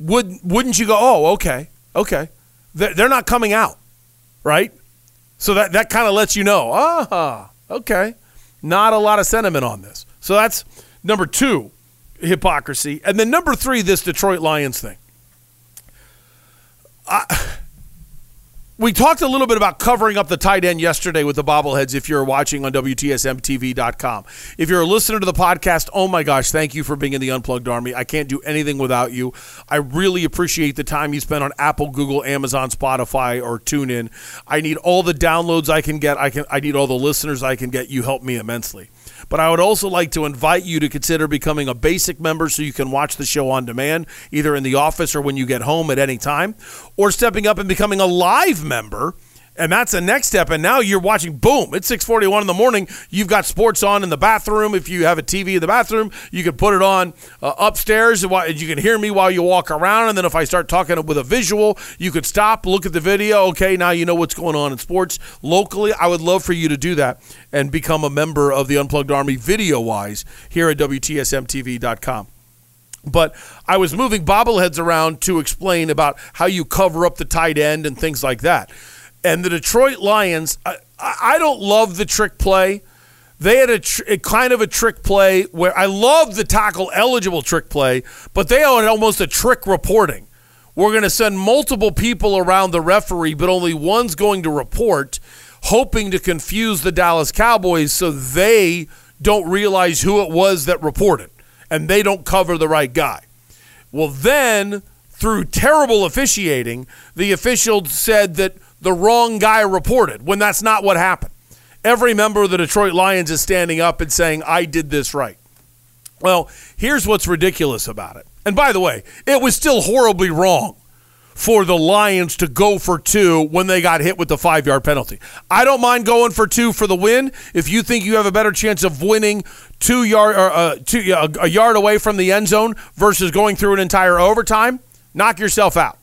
would wouldn't you go, oh, okay, okay, they're, not coming out, right? So that that kind of lets you know, ah, okay, not a lot of sentiment on this. So that's number two, hypocrisy, and then number three, this Detroit Lions thing. We talked a little bit about covering up the tight end yesterday with the bobbleheads if you're watching on WTSMTV.com. If you're a listener to the podcast, oh my gosh, thank you for being in the Unplugged Army. I can't do anything without you. I really appreciate the time you spend on Apple, Google, Amazon, Spotify, or TuneIn. I need all the downloads I can get. I can I need all the listeners I can get. You help me immensely. But I would also like to invite you to consider becoming a basic member so you can watch the show on demand, either in the office or when you get home at any time, or stepping up and becoming a live member And that's the next step. And now you're watching, boom, it's 641 in the morning. You've got sports on in the bathroom. If you have a TV in the bathroom, you can put it on uh, upstairs. and You can hear me while you walk around. And then if I start talking with a visual, you could stop, look at the video. Okay, now you know what's going on in sports locally. I would love for you to do that and become a member of the Unplugged Army video wise here at WTSMTV.com. But I was moving bobbleheads around to explain about how you cover up the tight end and things like that. And the Detroit Lions, I, I don't love the trick play. They had a, tr- a kind of a trick play where I love the tackle eligible trick play, but they had almost a trick reporting. We're going to send multiple people around the referee, but only one's going to report, hoping to confuse the Dallas Cowboys so they don't realize who it was that reported and they don't cover the right guy. Well, then, through terrible officiating, the official said that the wrong guy reported when that's not what happened. Every member of the Detroit Lions is standing up and saying, I did this right. Well, here's what's ridiculous about it. And by the way, it was still horribly wrong for the Lions to go for two when they got hit with the five yard penalty. I don't mind going for two for the win. If you think you have a better chance of winning two yard or uh, two, a yard away from the end zone versus going through an entire overtime, knock yourself out.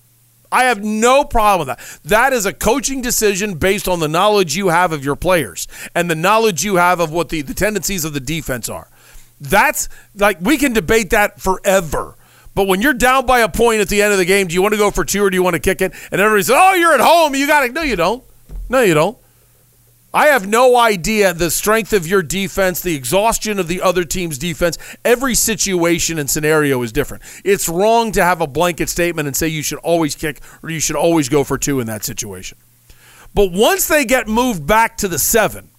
I have no problem with that. That is a coaching decision based on the knowledge you have of your players and the knowledge you have of what the, the tendencies of the defense are. That's like we can debate that forever. But when you're down by a point at the end of the game, do you want to go for two or do you want to kick it? And everybody says, "Oh, you're at home. You got to." No, you don't. No, you don't. I have no idea the strength of your defense, the exhaustion of the other team's defense. Every situation and scenario is different. It's wrong to have a blanket statement and say you should always kick or you should always go for two in that situation. But once they get moved back to the seven,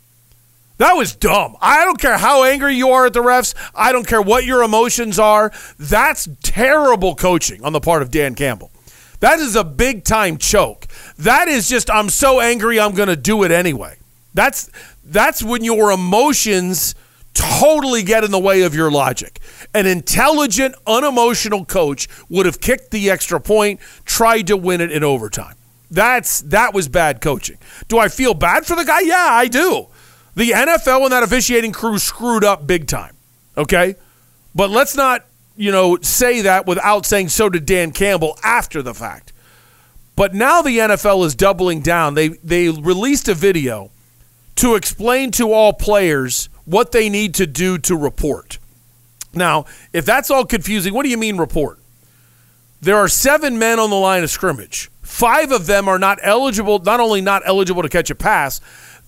that was dumb. I don't care how angry you are at the refs. I don't care what your emotions are. That's terrible coaching on the part of Dan Campbell. That is a big time choke. That is just I'm so angry I'm going to do it anyway. That's that's when your emotions totally get in the way of your logic. An intelligent, unemotional coach would have kicked the extra point, tried to win it in overtime. That's that was bad coaching. Do I feel bad for the guy? Yeah, I do. The NFL and that officiating crew screwed up big time. Okay? But let's not, you know, say that without saying so did Dan Campbell after the fact. But now the NFL is doubling down. They they released a video to explain to all players what they need to do to report. Now, if that's all confusing, what do you mean report? There are seven men on the line of scrimmage. Five of them are not eligible, not only not eligible to catch a pass,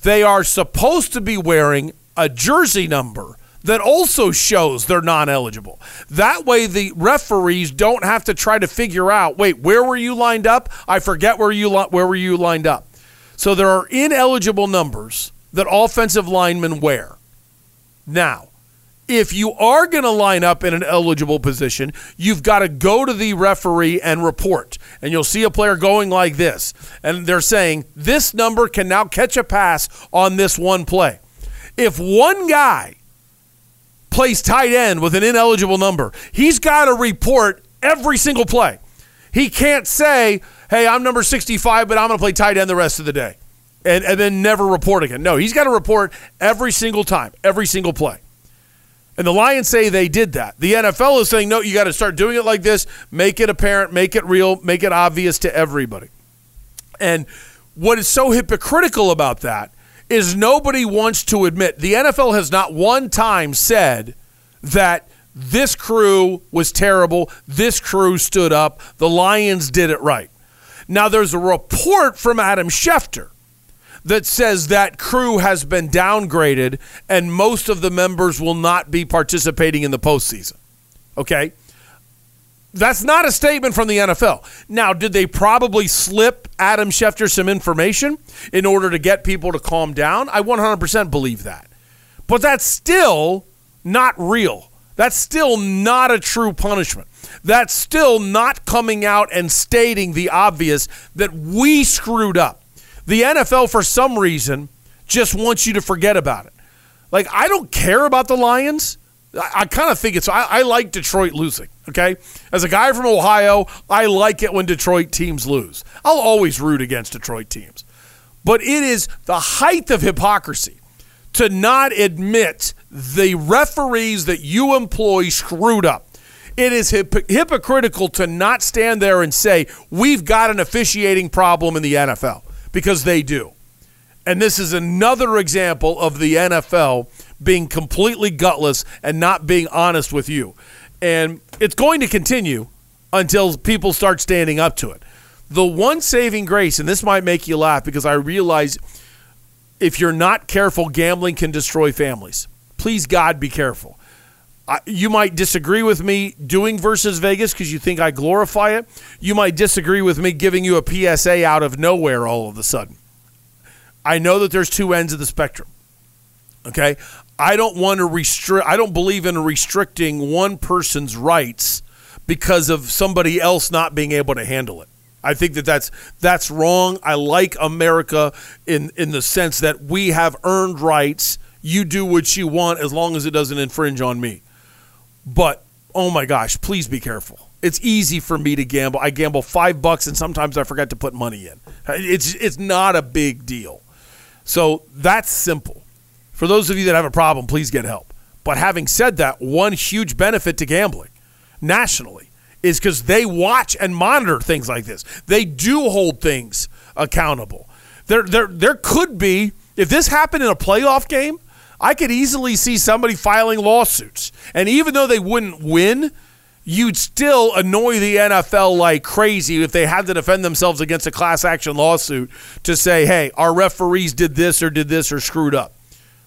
they are supposed to be wearing a jersey number that also shows they're non eligible. That way, the referees don't have to try to figure out wait, where were you lined up? I forget where you, where were you lined up. So there are ineligible numbers that offensive linemen wear. Now, if you are going to line up in an eligible position, you've got to go to the referee and report. And you'll see a player going like this. And they're saying, this number can now catch a pass on this one play. If one guy plays tight end with an ineligible number, he's got to report every single play. He can't say, hey, I'm number 65, but I'm going to play tight end the rest of the day. And, and then never report again. No, he's got to report every single time, every single play. And the Lions say they did that. The NFL is saying, no, you got to start doing it like this, make it apparent, make it real, make it obvious to everybody. And what is so hypocritical about that is nobody wants to admit the NFL has not one time said that this crew was terrible, this crew stood up, the Lions did it right. Now, there's a report from Adam Schefter that says that crew has been downgraded and most of the members will not be participating in the postseason. Okay? That's not a statement from the NFL. Now, did they probably slip Adam Schefter some information in order to get people to calm down? I 100% believe that. But that's still not real. That's still not a true punishment. That's still not coming out and stating the obvious that we screwed up. The NFL, for some reason, just wants you to forget about it. Like, I don't care about the Lions. I, I kind of think it's, I, I like Detroit losing, okay? As a guy from Ohio, I like it when Detroit teams lose. I'll always root against Detroit teams. But it is the height of hypocrisy to not admit the referees that you employ screwed up. It is hip- hypocritical to not stand there and say, we've got an officiating problem in the NFL, because they do. And this is another example of the NFL being completely gutless and not being honest with you. And it's going to continue until people start standing up to it. The one saving grace, and this might make you laugh because I realize if you're not careful, gambling can destroy families. Please, God, be careful. You might disagree with me doing versus Vegas because you think I glorify it. You might disagree with me giving you a PSA out of nowhere all of a sudden. I know that there's two ends of the spectrum. Okay? I don't want to restrict I don't believe in restricting one person's rights because of somebody else not being able to handle it. I think that that's that's wrong. I like America in in the sense that we have earned rights. You do what you want as long as it doesn't infringe on me. But oh my gosh, please be careful. It's easy for me to gamble. I gamble 5 bucks and sometimes I forget to put money in. It's it's not a big deal. So that's simple. For those of you that have a problem, please get help. But having said that, one huge benefit to gambling nationally is because they watch and monitor things like this. They do hold things accountable. There, there, there could be, if this happened in a playoff game, I could easily see somebody filing lawsuits. And even though they wouldn't win, you'd still annoy the NFL like crazy if they had to defend themselves against a class action lawsuit to say, hey, our referees did this or did this or screwed up.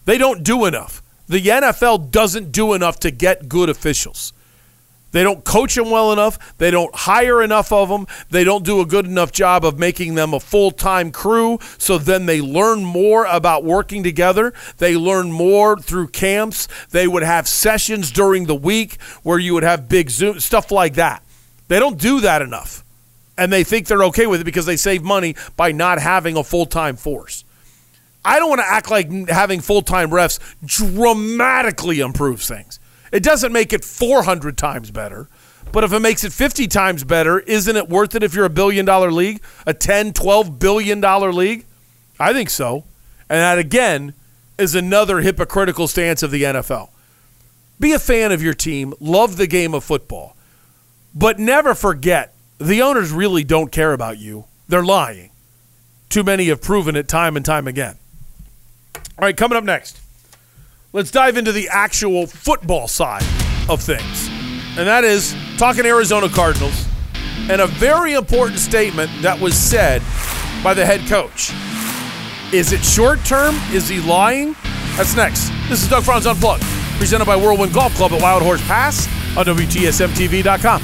They don't do enough. The NFL doesn't do enough to get good officials. They don't coach them well enough. They don't hire enough of them. They don't do a good enough job of making them a full time crew. So then they learn more about working together. They learn more through camps. They would have sessions during the week where you would have big Zoom, stuff like that. They don't do that enough. And they think they're okay with it because they save money by not having a full time force. I don't want to act like having full time refs dramatically improves things. It doesn't make it 400 times better. But if it makes it 50 times better, isn't it worth it if you're a billion dollar league, a 10, 12 billion dollar league? I think so. And that again is another hypocritical stance of the NFL. Be a fan of your team, love the game of football, but never forget the owners really don't care about you. They're lying. Too many have proven it time and time again. All right, coming up next. Let's dive into the actual football side of things. And that is talking Arizona Cardinals and a very important statement that was said by the head coach. Is it short term? Is he lying? That's next. This is Doug Franz Unplugged, presented by Whirlwind Golf Club at Wild Horse Pass on WTSMTV.com.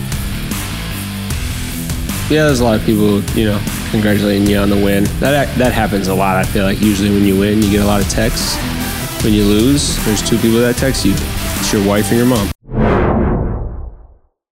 Yeah, there's a lot of people, you know, congratulating you on the win. That that happens a lot. I feel like usually when you win, you get a lot of texts when you lose, there's two people that text you. It's your wife and your mom.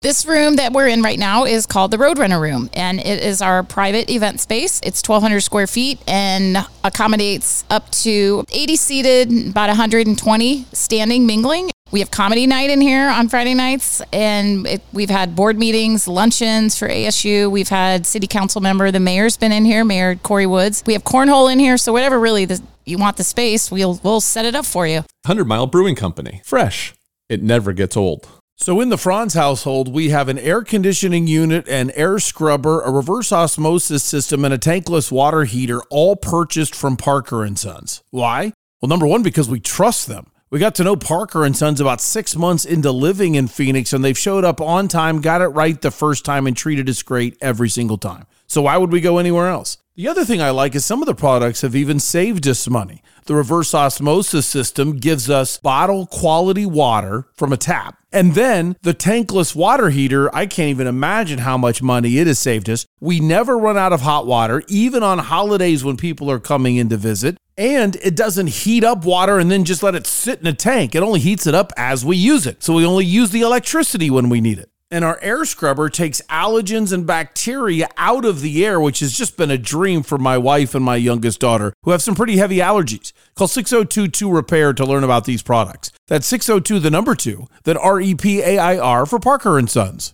This room that we're in right now is called the Roadrunner Room, and it is our private event space. It's 1,200 square feet and accommodates up to 80 seated, about 120 standing mingling. We have comedy night in here on Friday nights, and it, we've had board meetings, luncheons for ASU. We've had city council member, the mayor's been in here, Mayor Corey Woods. We have cornhole in here, so whatever really the you want the space, we'll we'll set it up for you. 100 Mile Brewing Company. Fresh. It never gets old. So in the Franz household, we have an air conditioning unit, an air scrubber, a reverse osmosis system, and a tankless water heater, all purchased from Parker and Sons. Why? Well, number one, because we trust them. We got to know Parker and Sons about six months into living in Phoenix, and they've showed up on time, got it right the first time, and treated us great every single time. So why would we go anywhere else? The other thing I like is some of the products have even saved us money. The reverse osmosis system gives us bottle quality water from a tap. And then the tankless water heater, I can't even imagine how much money it has saved us. We never run out of hot water, even on holidays when people are coming in to visit. And it doesn't heat up water and then just let it sit in a tank. It only heats it up as we use it. So we only use the electricity when we need it. And our air scrubber takes allergens and bacteria out of the air, which has just been a dream for my wife and my youngest daughter, who have some pretty heavy allergies. Call 6022 Repair to learn about these products. That's 602 the number 2, then R E P A I R for Parker and Sons.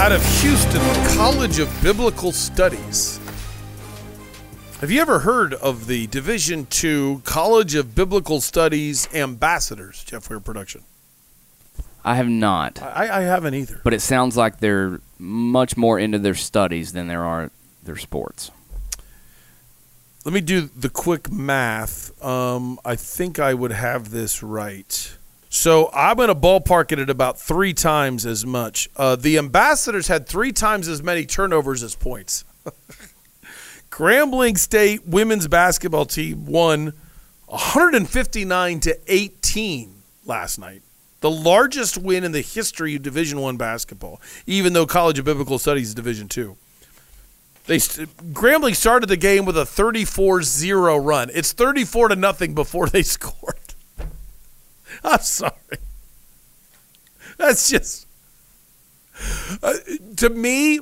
out of Houston College of Biblical Studies. Have you ever heard of the Division II College of Biblical Studies ambassadors, Jeff Weir Production? I have not, I, I haven't either. but it sounds like they're much more into their studies than there are their sports. Let me do the quick math. Um, I think I would have this right. So I'm going to ballpark it at about three times as much. Uh, the ambassadors had three times as many turnovers as points. Grambling State women's basketball team won 159 to 18 last night. The largest win in the history of Division 1 basketball, even though College of Biblical Studies is Division 2. They Grambling started the game with a 34-0 run. It's 34 to nothing before they scored. I'm sorry. That's just uh, to me.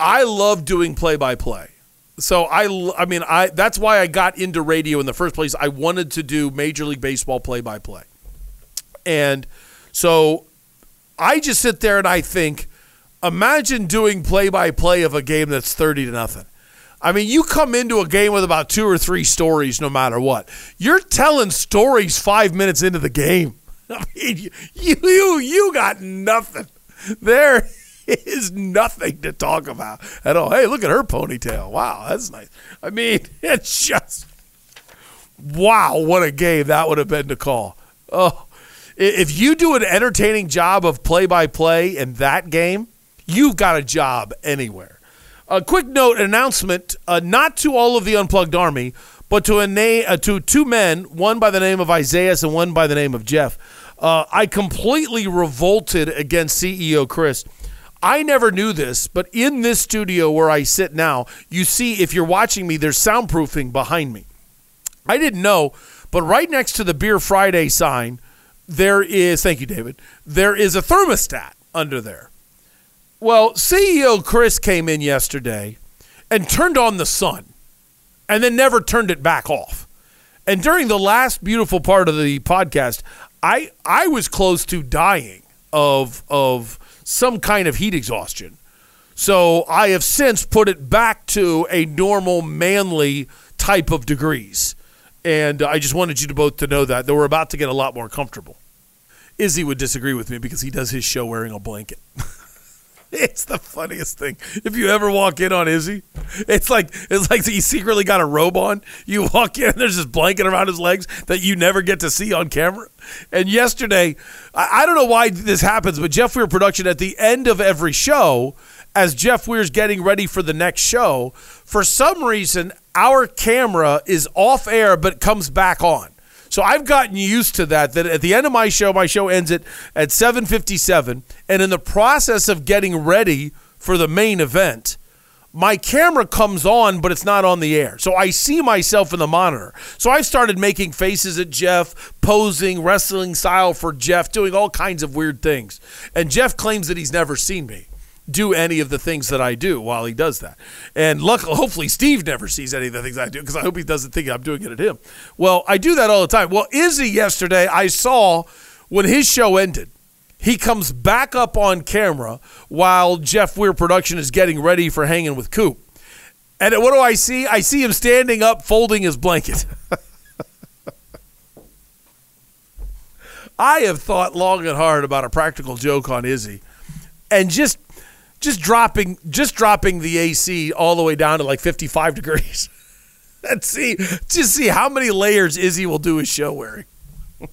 I love doing play-by-play. So I, I mean, I that's why I got into radio in the first place. I wanted to do Major League Baseball play-by-play, and so I just sit there and I think, imagine doing play-by-play of a game that's thirty to nothing. I mean, you come into a game with about two or three stories, no matter what. You're telling stories five minutes into the game. I mean, you you you got nothing. There is nothing to talk about at all. Hey, look at her ponytail. Wow, that's nice. I mean, it's just wow, what a game that would have been to call. Oh, if you do an entertaining job of play-by-play in that game, you've got a job anywhere. A quick note announcement, uh, not to all of the unplugged army, but to a na- uh, to two men, one by the name of Isaiah and one by the name of Jeff. Uh, I completely revolted against CEO Chris. I never knew this, but in this studio where I sit now, you see if you're watching me, there's soundproofing behind me. I didn't know, but right next to the Beer Friday sign, there is, thank you, David, there is a thermostat under there. Well, CEO Chris came in yesterday and turned on the sun and then never turned it back off. And during the last beautiful part of the podcast, I I was close to dying of of some kind of heat exhaustion. So I have since put it back to a normal manly type of degrees. And I just wanted you to both to know that that we're about to get a lot more comfortable. Izzy would disagree with me because he does his show wearing a blanket. It's the funniest thing. If you ever walk in on Izzy, it's like it's like he secretly got a robe on. You walk in, and there's this blanket around his legs that you never get to see on camera. And yesterday, I, I don't know why this happens, but Jeff Weir production at the end of every show, as Jeff Weir's getting ready for the next show, for some reason our camera is off air but comes back on. So I've gotten used to that. That at the end of my show, my show ends at at 7:57, and in the process of getting ready for the main event, my camera comes on, but it's not on the air. So I see myself in the monitor. So I've started making faces at Jeff, posing wrestling style for Jeff, doing all kinds of weird things. And Jeff claims that he's never seen me do any of the things that I do while he does that. And luckily, hopefully, Steve never sees any of the things I do because I hope he doesn't think I'm doing it at him. Well, I do that all the time. Well, Izzy yesterday, I saw when his show ended, he comes back up on camera while Jeff Weir production is getting ready for hanging with Coop. And what do I see? I see him standing up, folding his blanket. I have thought long and hard about a practical joke on Izzy, and just just dropping just dropping the AC all the way down to like 55 degrees. Let's see, just see how many layers Izzy will do his show wearing.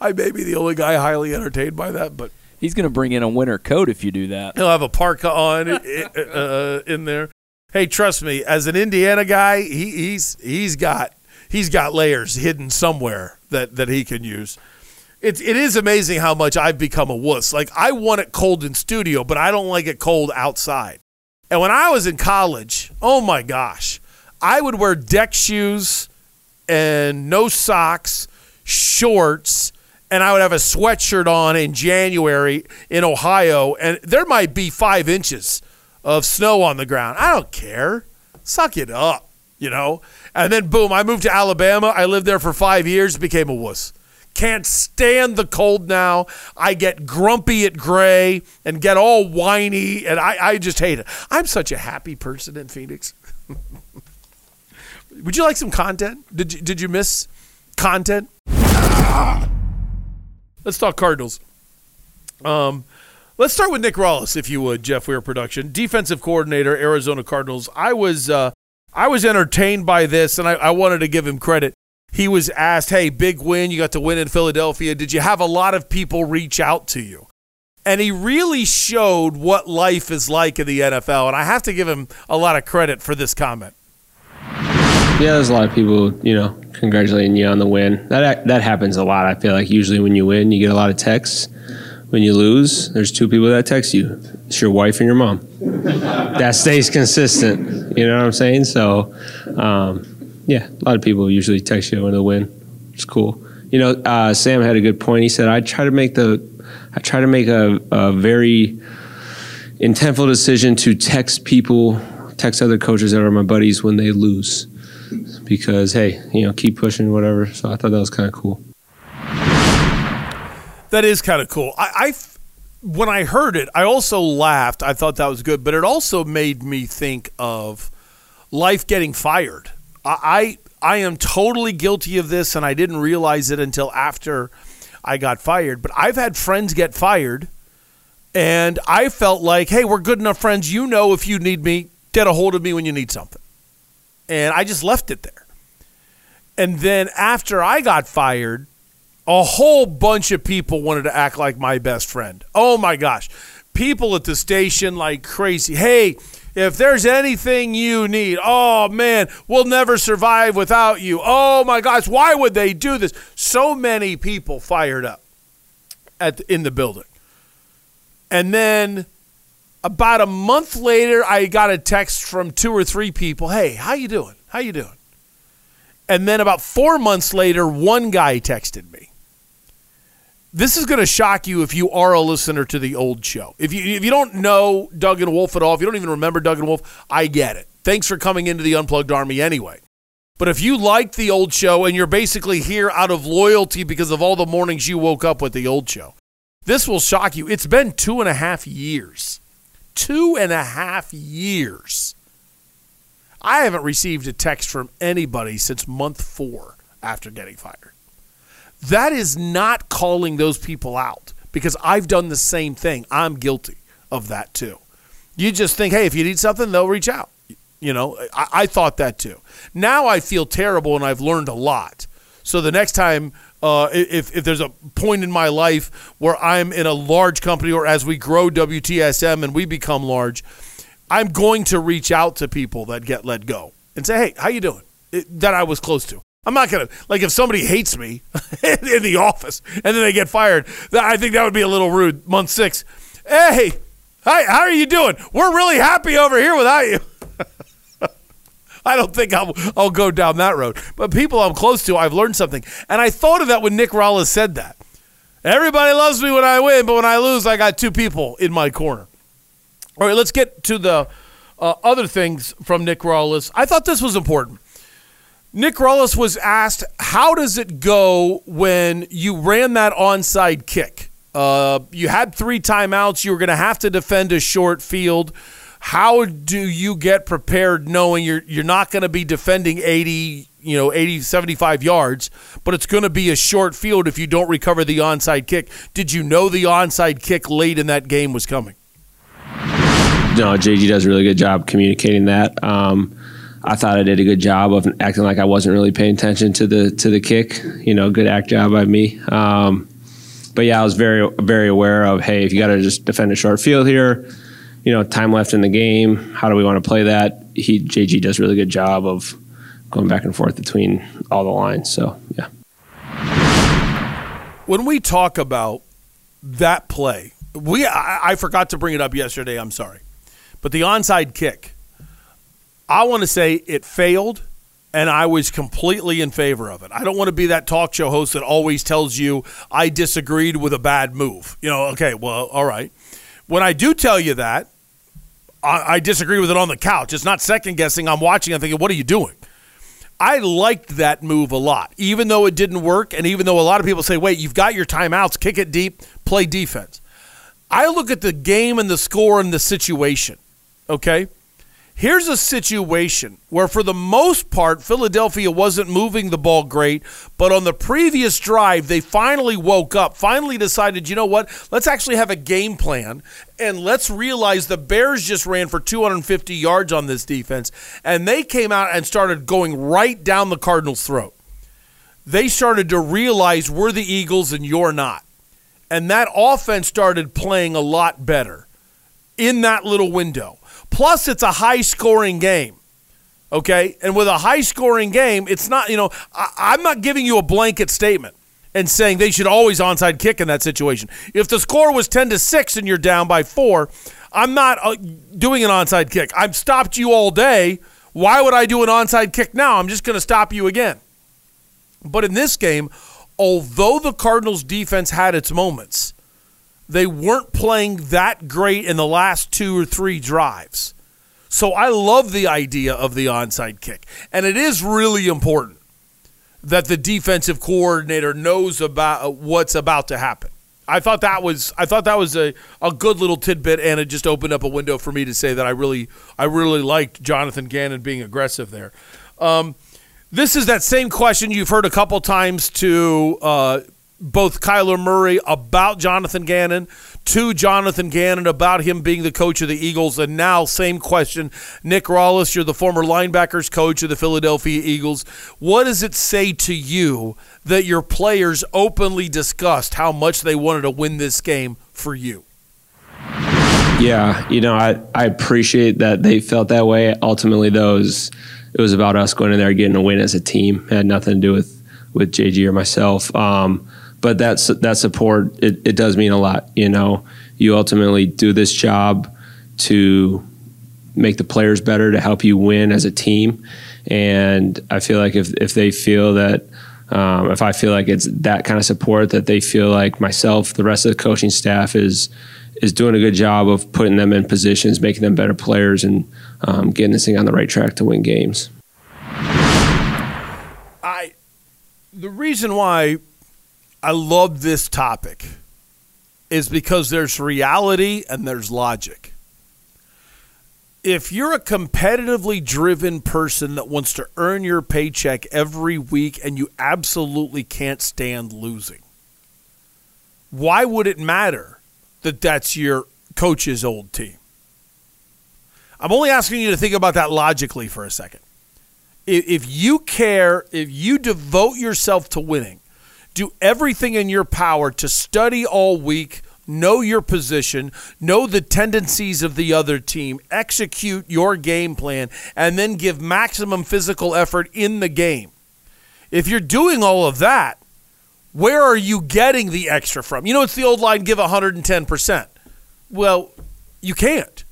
I may be the only guy highly entertained by that, but He's going to bring in a winter coat if you do that. he'll have a parka on uh, in there. Hey, trust me, as an Indiana guy, he, he's he's got he's got layers hidden somewhere that that he can use. It, it is amazing how much I've become a wuss. Like I want it cold in studio, but I don't like it cold outside. And when I was in college, oh my gosh, I would wear deck shoes and no socks, shorts, and I would have a sweatshirt on in January in Ohio, and there might be five inches of snow on the ground. I don't care. Suck it up, you know? And then boom, I moved to Alabama. I lived there for five years, became a wuss. Can't stand the cold now. I get grumpy at gray and get all whiny, and I, I just hate it. I'm such a happy person in Phoenix. Would you like some content? Did you, did you miss content? Let's talk Cardinals. Um, let's start with Nick Rallis, if you would, Jeff Weir production, defensive coordinator, Arizona Cardinals. I was uh, I was entertained by this, and I, I wanted to give him credit. He was asked, "Hey, big win! You got to win in Philadelphia. Did you have a lot of people reach out to you?" And he really showed what life is like in the NFL, and I have to give him a lot of credit for this comment. Yeah, there's a lot of people, you know, congratulating you on the win. That that happens a lot. I feel like usually when you win, you get a lot of texts. When you lose, there's two people that text you. It's your wife and your mom. that stays consistent. You know what I'm saying? So, um, yeah, a lot of people usually text you when they win. It's cool. You know, uh, Sam had a good point. He said, "I try to make the, I try to make a, a very intentful decision to text people, text other coaches that are my buddies when they lose." because hey, you know, keep pushing, whatever. So I thought that was kind of cool. That is kind of cool. I, I, when I heard it, I also laughed. I thought that was good, but it also made me think of life getting fired. I, I, am totally guilty of this, and I didn't realize it until after I got fired. But I've had friends get fired, and I felt like, hey, we're good enough friends. You know, if you need me, get a hold of me when you need something and I just left it there. And then after I got fired, a whole bunch of people wanted to act like my best friend. Oh my gosh. People at the station like crazy. Hey, if there's anything you need, oh man, we'll never survive without you. Oh my gosh, why would they do this? So many people fired up at in the building. And then about a month later, I got a text from two or three people. Hey, how you doing? How you doing? And then about four months later, one guy texted me. This is going to shock you if you are a listener to the old show. If you if you don't know Doug and Wolf at all, if you don't even remember Doug and Wolf, I get it. Thanks for coming into the Unplugged Army anyway. But if you like the old show and you're basically here out of loyalty because of all the mornings you woke up with the old show, this will shock you. It's been two and a half years two and a half years. I haven't received a text from anybody since month four after getting fired. That is not calling those people out because I've done the same thing. I'm guilty of that too. You just think, hey, if you need something, they'll reach out. You know, I, I thought that too. Now I feel terrible and I've learned a lot. So the next time uh, if, if there's a point in my life where I'm in a large company or as we grow WTSM and we become large, I'm going to reach out to people that get let go and say, hey, how you doing? It, that I was close to. I'm not to, like, if somebody hates me in the office and then they get fired, I think that would be a little rude. Month six, hey, hi, how are you doing? We're really happy over here without you. I don't think I'll, I'll go down that road. But people I'm close to, I've learned something. And I thought of that when Nick Rallis said that. Everybody loves me when I win, but when I lose, I got two people in my corner. All right, let's get to the uh, other things from Nick Rallis. I thought this was important. Nick Rallis was asked, How does it go when you ran that onside kick? Uh, you had three timeouts. You were going to have to defend a short field how do you get prepared knowing you're you're not going to be defending 80 you know 80 75 yards but it's going to be a short field if you don't recover the onside kick did you know the onside kick late in that game was coming no jg does a really good job communicating that um, I thought I did a good job of acting like I wasn't really paying attention to the to the kick. You know, good act job by me. Um, but yeah, I was very very aware of hey, if you got to just defend a short field here, you know, time left in the game. How do we want to play that? He JG does a really good job of going back and forth between all the lines. So yeah. When we talk about that play, we I, I forgot to bring it up yesterday. I'm sorry, but the onside kick. I want to say it failed and I was completely in favor of it. I don't want to be that talk show host that always tells you I disagreed with a bad move. You know, okay, well, all right. When I do tell you that, I, I disagree with it on the couch. It's not second guessing. I'm watching. I'm thinking, what are you doing? I liked that move a lot, even though it didn't work, and even though a lot of people say, wait, you've got your timeouts, kick it deep, play defense. I look at the game and the score and the situation, okay? Here's a situation where, for the most part, Philadelphia wasn't moving the ball great, but on the previous drive, they finally woke up, finally decided, you know what? Let's actually have a game plan, and let's realize the Bears just ran for 250 yards on this defense, and they came out and started going right down the Cardinals' throat. They started to realize we're the Eagles and you're not. And that offense started playing a lot better in that little window. Plus, it's a high scoring game. Okay. And with a high scoring game, it's not, you know, I, am not giving you a blanket statement and saying they should always onside kick in that situation. If the score was 10 to 6 and you're down by four, I'm not uh, doing an onside kick. I've stopped you all day. Why would I do an onside kick now? I'm just going to stop you again. But in this game, although the Cardinals defense had its moments, they weren't playing that great in the last two or three drives. So I love the idea of the onside kick. And it is really important that the defensive coordinator knows about what's about to happen. I thought that was I thought that was a, a good little tidbit and it just opened up a window for me to say that I really I really liked Jonathan Gannon being aggressive there. Um, this is that same question you've heard a couple times to uh, both Kyler Murray about Jonathan Gannon, to Jonathan Gannon about him being the coach of the Eagles, and now same question, Nick Rallis, you're the former linebackers coach of the Philadelphia Eagles. What does it say to you that your players openly discussed how much they wanted to win this game for you? Yeah, you know, I, I appreciate that they felt that way. Ultimately, was, it was about us going in there getting a win as a team. It had nothing to do with with JG or myself. Um, but that's that support it, it does mean a lot. You know, you ultimately do this job to make the players better to help you win as a team, and I feel like if if they feel that. Um, if I feel like it's that kind of support that they feel like myself, the rest of the coaching staff is is doing a good job of putting them in positions, making them better players, and um, getting this thing on the right track to win games. I the reason why I love this topic is because there's reality and there's logic. If you're a competitively driven person that wants to earn your paycheck every week and you absolutely can't stand losing, why would it matter that that's your coach's old team? I'm only asking you to think about that logically for a second. If you care, if you devote yourself to winning, do everything in your power to study all week, know your position, know the tendencies of the other team, execute your game plan, and then give maximum physical effort in the game. If you're doing all of that, where are you getting the extra from? You know, it's the old line give 110%. Well, you can't.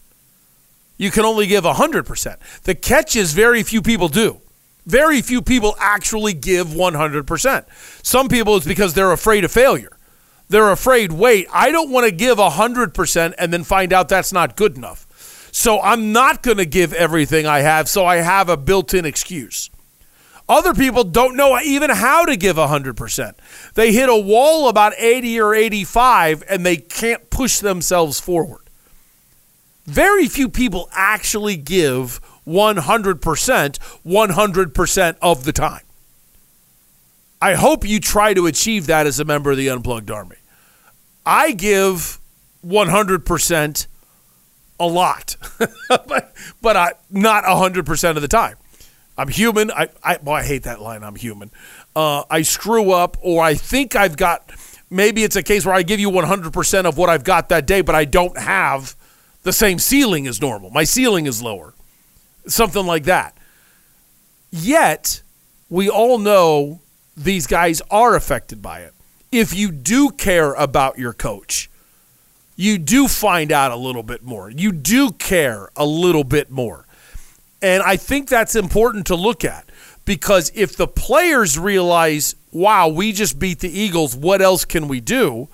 You can only give 100%. The catch is very few people do. Very few people actually give 100%. Some people it's because they're afraid of failure. They're afraid, wait, I don't want to give 100% and then find out that's not good enough. So I'm not going to give everything I have, so I have a built in excuse. Other people don't know even how to give 100%. They hit a wall about 80 or 85 and they can't push themselves forward. Very few people actually give 100%, 100% of the time. I hope you try to achieve that as a member of the Unplugged Army. I give 100% a lot, but, but I, not 100% of the time. I'm human. I, I, well, I hate that line. I'm human. Uh, I screw up, or I think I've got. Maybe it's a case where I give you 100% of what I've got that day, but I don't have the same ceiling as normal. My ceiling is lower something like that. Yet, we all know these guys are affected by it. If you do care about your coach, you do find out a little bit more. You do care a little bit more. And I think that's important to look at because if the players realize, wow, we just beat the Eagles, what else can we do?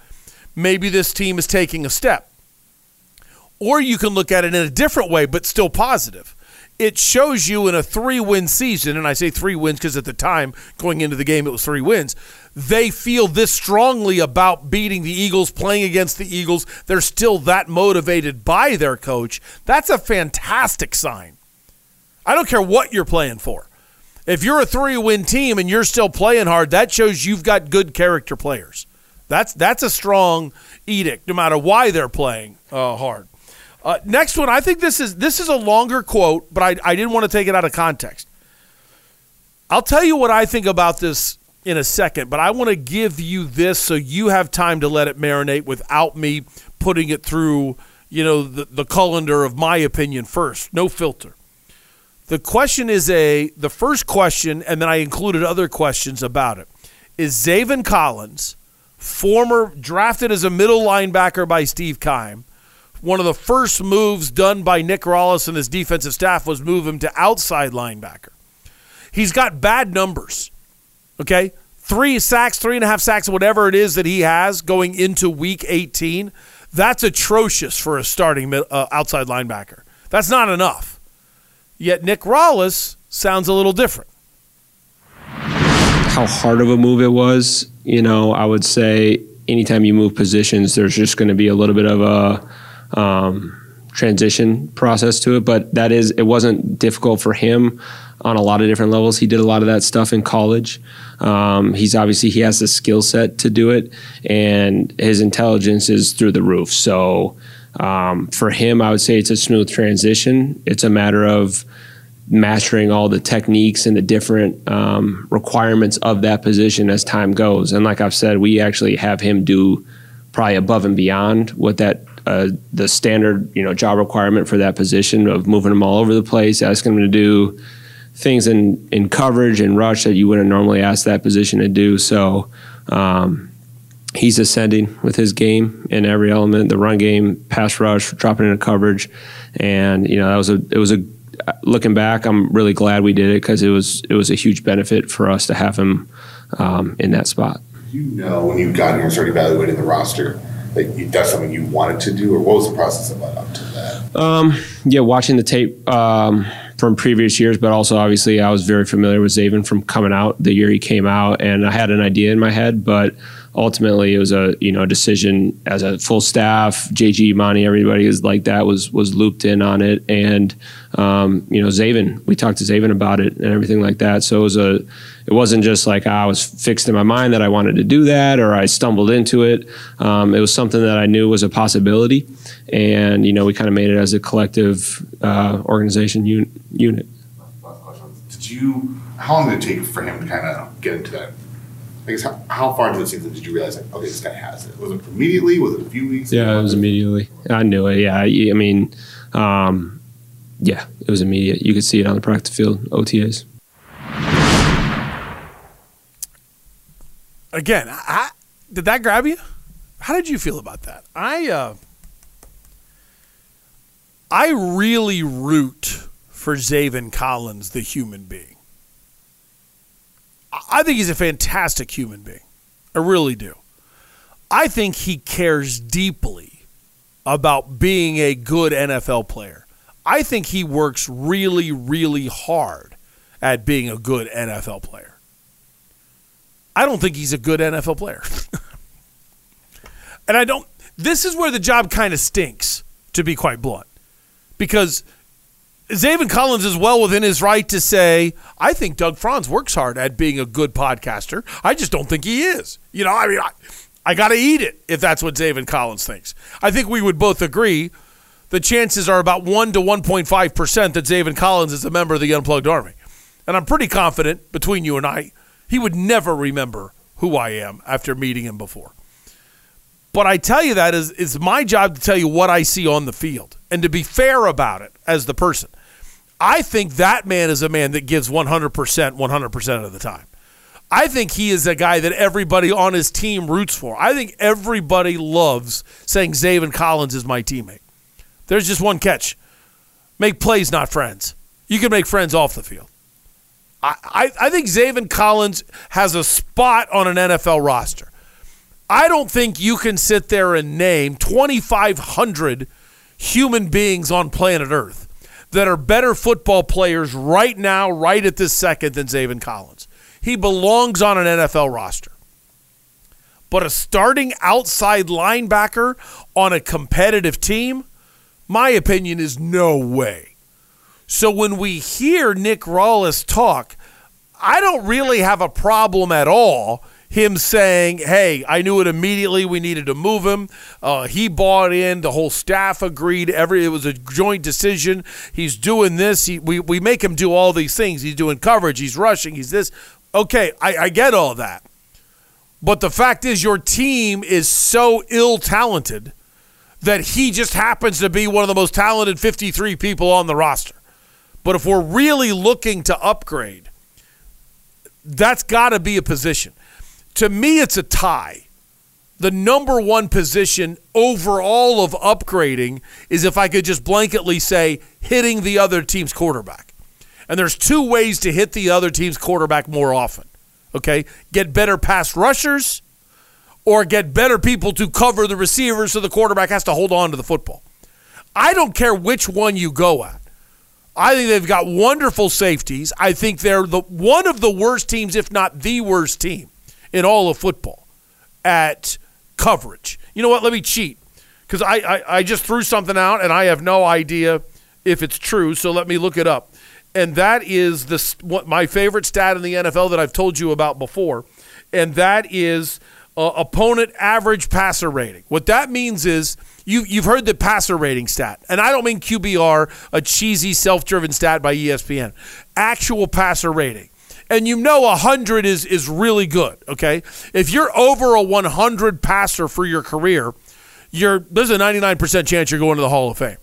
Maybe this team is taking a step. Or you can look at it in a different way, but still positive it shows you in a three win season, and I say three wins because at the time going into the game it was three wins. They feel this strongly about beating the Eagles, playing against the Eagles. They're still that motivated by their coach. That's a fantastic sign. I don't care what you're playing for. If you're a three win team and you're still playing hard, that shows you've got good character players. That's that's a strong edict, no matter why they're playing uh, hard. Uh, next one, I think this is this is a longer quote, but I, I didn't want to take it out of context. I'll tell you what I think about this in a second, but I want to give you this so you have time to let it marinate without me putting it through, you know, the, the colander of my opinion first. No filter. The question is a the first question, and then I included other questions about it. Is Zaven Collins, former drafted as a middle linebacker by Steve Keim, one of the first moves done by Nick Rallis and his defensive staff was move him to outside linebacker. He's got bad numbers. Okay? Three sacks, three and a half sacks, whatever it is that he has going into week 18. That's atrocious for a starting uh, outside linebacker. That's not enough. Yet Nick Rallis sounds a little different. How hard of a move it was, you know, I would say anytime you move positions, there's just going to be a little bit of a um, transition process to it. But that is, it wasn't difficult for him on a lot of different levels. He did a lot of that stuff in college. Um, he's obviously he has the skill set to do it, and his intelligence is through the roof. So um, for him, I would say it's a smooth transition. It's a matter of mastering all the techniques and the different um, requirements of that position as time goes. And like I've said, we actually have him do probably above and beyond what that uh, the standard you know job requirement for that position of moving them all over the place, asking them to do things in in coverage and rush that you wouldn't normally ask that position to do. So. Um, he's ascending with his game in every element the run game pass rush dropping into coverage and you know that was a it was a looking back i'm really glad we did it because it was it was a huge benefit for us to have him um, in that spot you know when you got here and started evaluating the roster that you, that's something you wanted to do or what was the process that led up to that? Um, yeah watching the tape um, from previous years, but also obviously I was very familiar with Zaven from coming out the year he came out, and I had an idea in my head, but ultimately it was a you know decision as a full staff. JG, Monty, everybody is like that was was looped in on it, and um, you know Zaven, we talked to Zaven about it and everything like that. So it was a it wasn't just like I was fixed in my mind that I wanted to do that or I stumbled into it. Um, it was something that I knew was a possibility, and you know we kind of made it as a collective uh, organization un- unit. Did you? How long did it take for him to kind of get into that I guess how, how far into the season did you realize like okay this guy has it? Was it immediately? Was it a few weeks? Yeah, it was immediately. I knew it. Yeah, I, I mean, um, yeah, it was immediate. You could see it on the practice field, OTAs. Again, I, did that grab you? How did you feel about that? I uh, I really root for Zaven Collins, the human being. I think he's a fantastic human being. I really do. I think he cares deeply about being a good NFL player. I think he works really, really hard at being a good NFL player. I don't think he's a good NFL player. and I don't, this is where the job kind of stinks, to be quite blunt, because Zaven Collins is well within his right to say, I think Doug Franz works hard at being a good podcaster. I just don't think he is. You know, I mean, I, I got to eat it if that's what Zaven Collins thinks. I think we would both agree the chances are about 1 to 1.5% that Zaven Collins is a member of the Unplugged Army. And I'm pretty confident between you and I, he would never remember who I am after meeting him before. But I tell you that is it's my job to tell you what I see on the field and to be fair about it as the person. I think that man is a man that gives 100% 100% of the time. I think he is a guy that everybody on his team roots for. I think everybody loves saying Zaven Collins is my teammate. There's just one catch make plays, not friends. You can make friends off the field. I, I, I think Zaven Collins has a spot on an NFL roster. I don't think you can sit there and name 2,500 human beings on planet Earth that are better football players right now, right at this second, than Zaven Collins. He belongs on an NFL roster. But a starting outside linebacker on a competitive team, my opinion is no way. So when we hear Nick Rallis talk, I don't really have a problem at all. Him saying, "Hey, I knew it immediately. We needed to move him." Uh, he bought in. The whole staff agreed. Every it was a joint decision. He's doing this. He, we we make him do all these things. He's doing coverage. He's rushing. He's this. Okay, I, I get all that. But the fact is, your team is so ill talented that he just happens to be one of the most talented 53 people on the roster. But if we're really looking to upgrade, that's got to be a position. To me, it's a tie. The number one position overall of upgrading is if I could just blanketly say hitting the other team's quarterback. And there's two ways to hit the other team's quarterback more often. Okay? Get better pass rushers or get better people to cover the receivers so the quarterback has to hold on to the football. I don't care which one you go at. I think they've got wonderful safeties. I think they're the one of the worst teams, if not the worst team, in all of football at coverage. You know what? Let me cheat because I, I, I just threw something out and I have no idea if it's true. So let me look it up. And that is the what my favorite stat in the NFL that I've told you about before, and that is uh, opponent average passer rating. What that means is you, you've heard the passer rating stat, and I don't mean QBR, a cheesy self driven stat by ESPN, actual passer rating. And you know 100 is, is really good, okay? If you're over a 100 passer for your career, you're, there's a 99% chance you're going to the Hall of Fame.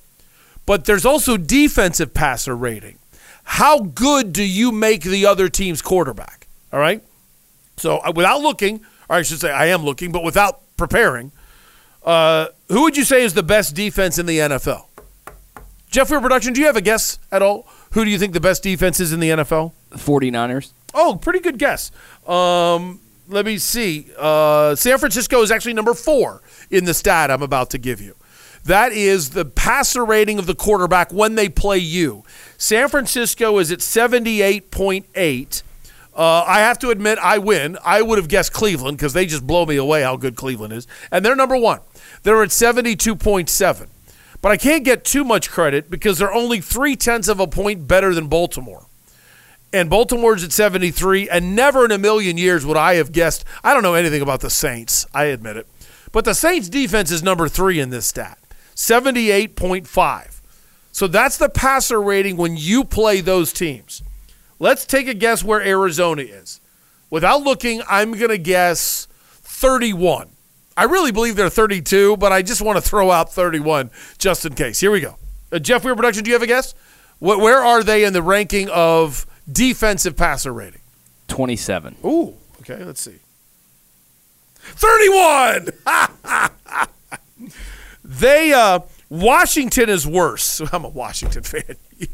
But there's also defensive passer rating. How good do you make the other team's quarterback? All right? So uh, without looking, or I should say I am looking, but without preparing, uh, who would you say is the best defense in the NFL? Jeff Weir Production, do you have a guess at all? Who do you think the best defense is in the NFL? 49ers. Oh, pretty good guess. Um, let me see. Uh, San Francisco is actually number four in the stat I'm about to give you. That is the passer rating of the quarterback when they play you. San Francisco is at 78.8. Uh, I have to admit, I win. I would have guessed Cleveland because they just blow me away how good Cleveland is. And they're number one. They're at 72.7. But I can't get too much credit because they're only three tenths of a point better than Baltimore. And Baltimore's at 73, and never in a million years would I have guessed. I don't know anything about the Saints, I admit it. But the Saints defense is number three in this stat 78.5. So that's the passer rating when you play those teams. Let's take a guess where Arizona is. Without looking, I'm going to guess 31. I really believe they're 32, but I just want to throw out 31 just in case. Here we go. Uh, Jeff Weir Production, do you have a guess? Wh- where are they in the ranking of defensive passer rating? 27. Ooh, okay, let's see. 31! they, uh, Washington is worse. I'm a Washington fan.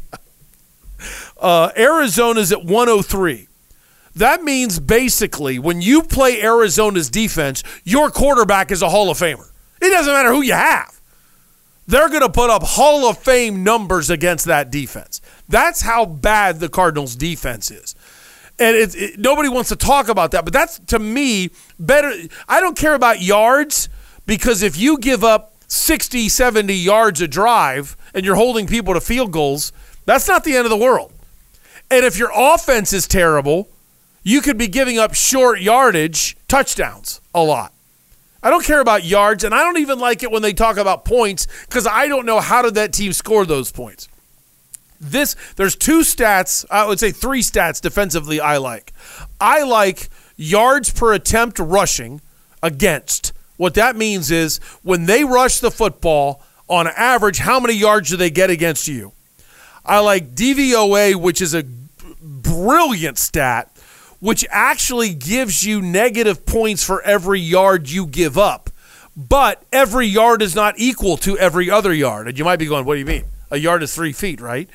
uh, Arizona's at 103. That means basically when you play Arizona's defense, your quarterback is a Hall of Famer. It doesn't matter who you have. They're going to put up Hall of Fame numbers against that defense. That's how bad the Cardinals' defense is. And it, it, nobody wants to talk about that, but that's to me better. I don't care about yards because if you give up 60, 70 yards a drive and you're holding people to field goals, that's not the end of the world. And if your offense is terrible, you could be giving up short yardage touchdowns a lot. I don't care about yards, and I don't even like it when they talk about points because I don't know how did that team score those points. This there's two stats, I would say three stats defensively I like. I like yards per attempt rushing against. What that means is when they rush the football, on average, how many yards do they get against you? I like DVOA, which is a brilliant stat, which actually gives you negative points for every yard you give up. But every yard is not equal to every other yard. And you might be going, what do you mean? A yard is three feet, right?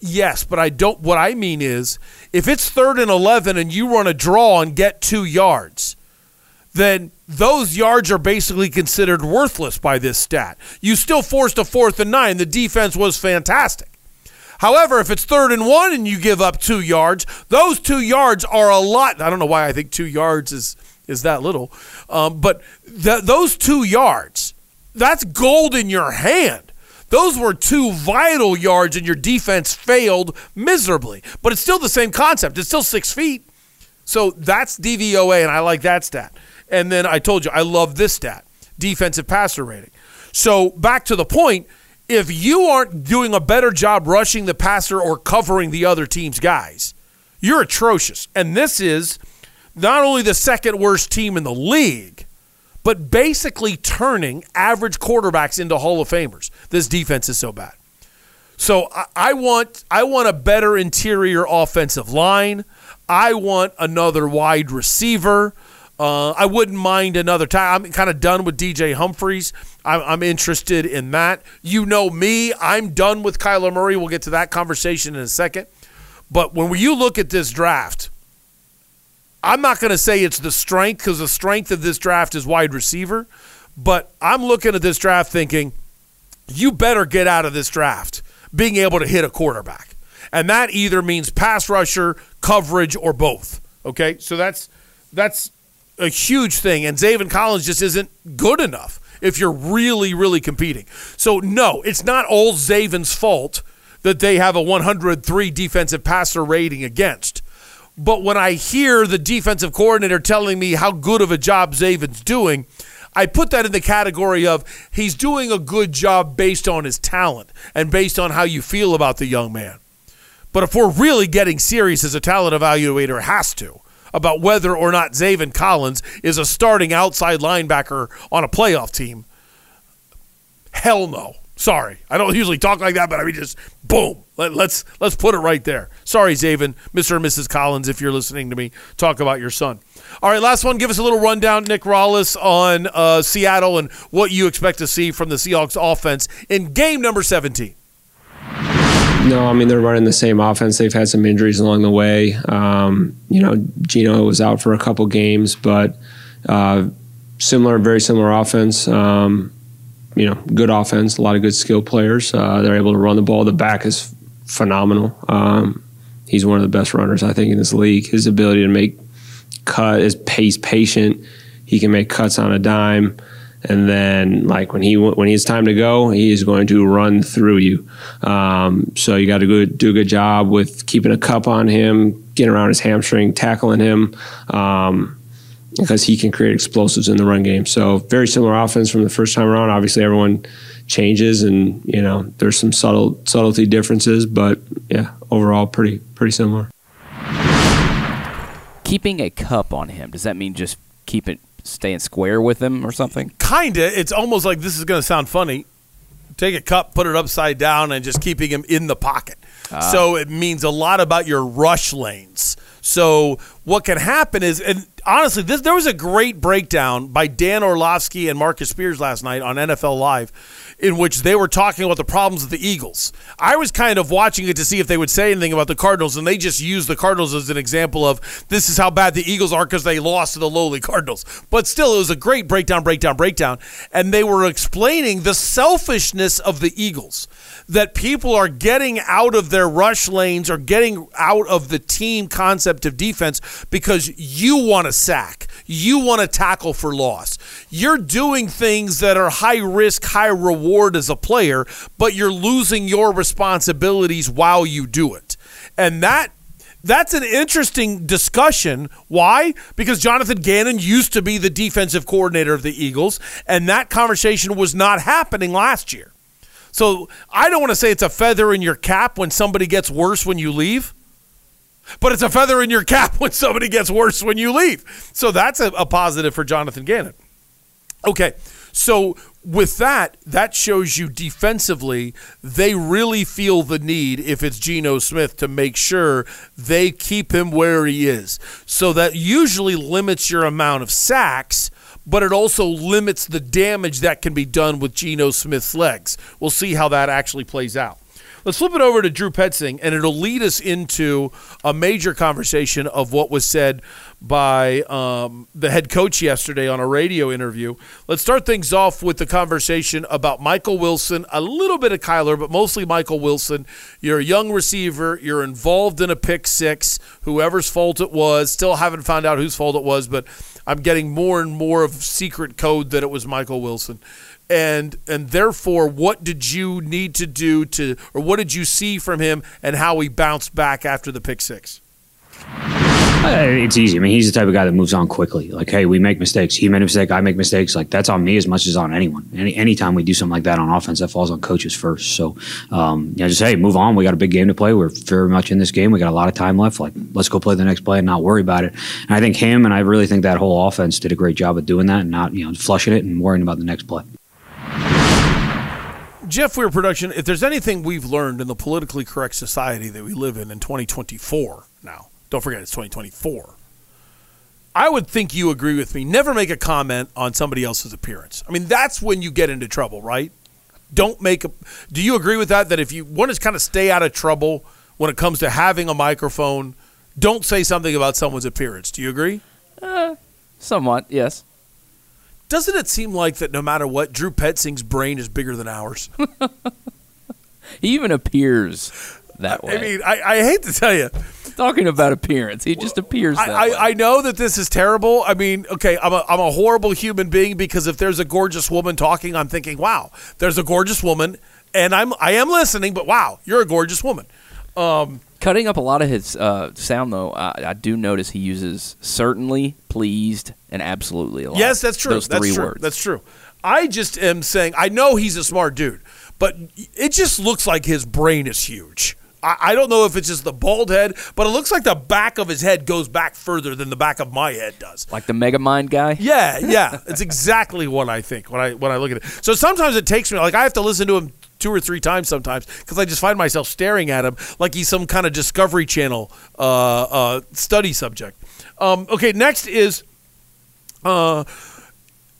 Yes, but I don't. What I mean is, if it's third and 11 and you run a draw and get two yards, then those yards are basically considered worthless by this stat. You still forced a fourth and nine. The defense was fantastic. However, if it's third and one and you give up two yards, those two yards are a lot. I don't know why I think two yards is is that little, um, but th- those two yards, that's gold in your hand. Those were two vital yards, and your defense failed miserably. But it's still the same concept. It's still six feet. So that's DVOA, and I like that stat. And then I told you, I love this stat defensive passer rating. So back to the point if you aren't doing a better job rushing the passer or covering the other team's guys, you're atrocious. And this is not only the second worst team in the league, but basically turning average quarterbacks into Hall of Famers. This defense is so bad. So I, want I want a better interior offensive line. I want another wide receiver. Uh, I wouldn't mind another time. I'm kind of done with DJ Humphries. I'm, I'm, interested in that. You know me. I'm done with Kyler Murray. We'll get to that conversation in a second. But when you look at this draft, I'm not going to say it's the strength because the strength of this draft is wide receiver. But I'm looking at this draft thinking, you better get out of this draft being able to hit a quarterback. And that either means pass rusher, coverage, or both. Okay? So that's that's a huge thing, and Zaven Collins just isn't good enough if you're really, really competing. So, no, it's not all Zaven's fault that they have a 103 defensive passer rating against. But when I hear the defensive coordinator telling me how good of a job Zaven's doing, I put that in the category of he's doing a good job based on his talent and based on how you feel about the young man. But if we're really getting serious as a talent evaluator has to, about whether or not Zaven Collins is a starting outside linebacker on a playoff team. Hell no. Sorry, I don't usually talk like that, but I mean just boom. Let, us let's, let's put it right there. Sorry, Zaven, Mr. and Mrs. Collins, if you're listening to me talk about your son. All right, last one. Give us a little rundown, Nick Rallis, on uh, Seattle and what you expect to see from the Seahawks offense in game number 17. No, I mean they're running the same offense. They've had some injuries along the way. Um, you know, Geno was out for a couple games, but uh, similar, very similar offense. Um, you know, good offense. A lot of good skill players. Uh, they're able to run the ball. The back is phenomenal. Um, he's one of the best runners I think in this league. His ability to make cut is pace patient. He can make cuts on a dime and then like when he when he's time to go, he is going to run through you. Um, so you got to go do a good job with keeping a cup on him, getting around his hamstring, tackling him. Um, because he can create explosives in the run game. So very similar offense from the first time around. Obviously, everyone changes, and you know there's some subtle subtlety differences, but yeah, overall pretty pretty similar. Keeping a cup on him does that mean just keep it staying square with him or something? Kinda. It's almost like this is going to sound funny. Take a cup, put it upside down, and just keeping him in the pocket. Ah. So it means a lot about your rush lanes. So what can happen is, and honestly, this, there was a great breakdown by Dan Orlovsky and Marcus Spears last night on NFL Live in which they were talking about the problems of the Eagles. I was kind of watching it to see if they would say anything about the Cardinals, and they just used the Cardinals as an example of this is how bad the Eagles are because they lost to the lowly Cardinals. But still, it was a great breakdown, breakdown, breakdown. And they were explaining the selfishness of the Eagles that people are getting out of their rush lanes or getting out of the team concept of defense because you want to sack. You want to tackle for loss. You're doing things that are high risk, high reward as a player, but you're losing your responsibilities while you do it. And that that's an interesting discussion. Why? Because Jonathan Gannon used to be the defensive coordinator of the Eagles, and that conversation was not happening last year. So I don't want to say it's a feather in your cap when somebody gets worse when you leave, but it's a feather in your cap when somebody gets worse when you leave. So that's a, a positive for Jonathan Gannon. Okay, so with that, that shows you defensively, they really feel the need, if it's Geno Smith, to make sure they keep him where he is. So that usually limits your amount of sacks but it also limits the damage that can be done with Geno Smith's legs. We'll see how that actually plays out. Let's flip it over to Drew Petzing, and it'll lead us into a major conversation of what was said by um, the head coach yesterday on a radio interview. Let's start things off with the conversation about Michael Wilson, a little bit of Kyler, but mostly Michael Wilson. You're a young receiver. You're involved in a pick six, whoever's fault it was. Still haven't found out whose fault it was, but I'm getting more and more of secret code that it was Michael Wilson and and therefore what did you need to do to or what did you see from him and how he bounced back after the pick six It's easy. I mean, he's the type of guy that moves on quickly. Like, hey, we make mistakes. He made a mistake. I make mistakes. Like, that's on me as much as on anyone. Any anytime we do something like that on offense, that falls on coaches first. So, um, yeah, just hey, move on. We got a big game to play. We're very much in this game. We got a lot of time left. Like, let's go play the next play and not worry about it. And I think him and I really think that whole offense did a great job of doing that and not you know flushing it and worrying about the next play. Jeff Weir production if there's anything we've learned in the politically correct society that we live in in 2024 now don't forget it's 2024 I would think you agree with me. Never make a comment on somebody else's appearance. I mean, that's when you get into trouble, right? Don't make a. Do you agree with that? That if you want to kind of stay out of trouble when it comes to having a microphone, don't say something about someone's appearance. Do you agree? Uh, somewhat, yes. Doesn't it seem like that no matter what, Drew Petzing's brain is bigger than ours? He even appears that way. I mean, I, I hate to tell you. Talking about appearance, he just appears that I. I, I know that this is terrible. I mean, okay, I'm a, I'm a horrible human being because if there's a gorgeous woman talking, I'm thinking, wow, there's a gorgeous woman, and I'm I am listening, but wow, you're a gorgeous woman. Um, Cutting up a lot of his uh, sound, though, I, I do notice he uses certainly, pleased, and absolutely a lot. yes, that's true. Those that's three true. words. That's true. I just am saying, I know he's a smart dude, but it just looks like his brain is huge. I, I don't know if it's just the bald head, but it looks like the back of his head goes back further than the back of my head does. like the Mega Mind guy. Yeah, yeah, it's exactly what I think when I when I look at it. So sometimes it takes me like I have to listen to him two or three times sometimes because I just find myself staring at him like he's some kind of Discovery Channel uh, uh, study subject. Um, okay, next is. Uh,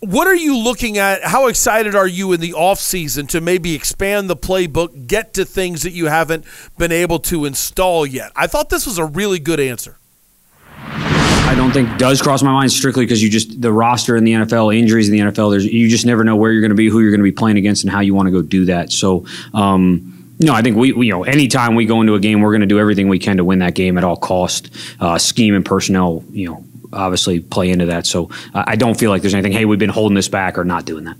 what are you looking at? How excited are you in the off season to maybe expand the playbook, get to things that you haven't been able to install yet? I thought this was a really good answer. I don't think does cross my mind strictly because you just the roster in the NFL, injuries in the NFL. There's you just never know where you're going to be, who you're going to be playing against, and how you want to go do that. So. Um, no, I think we, we, you know, anytime we go into a game, we're going to do everything we can to win that game at all cost. Uh, scheme and personnel, you know, obviously play into that. So uh, I don't feel like there's anything. Hey, we've been holding this back or not doing that.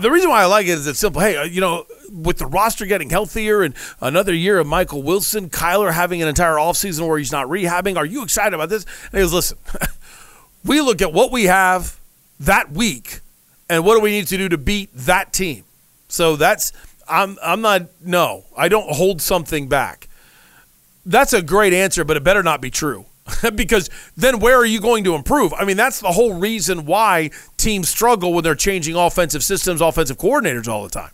The reason why I like it is it's simple. Hey, uh, you know, with the roster getting healthier and another year of Michael Wilson, Kyler having an entire offseason where he's not rehabbing, are you excited about this? And he goes, listen, we look at what we have that week and what do we need to do to beat that team. So that's I'm I'm not no, I don't hold something back. That's a great answer, but it better not be true. because then where are you going to improve? I mean, that's the whole reason why teams struggle when they're changing offensive systems, offensive coordinators all the time.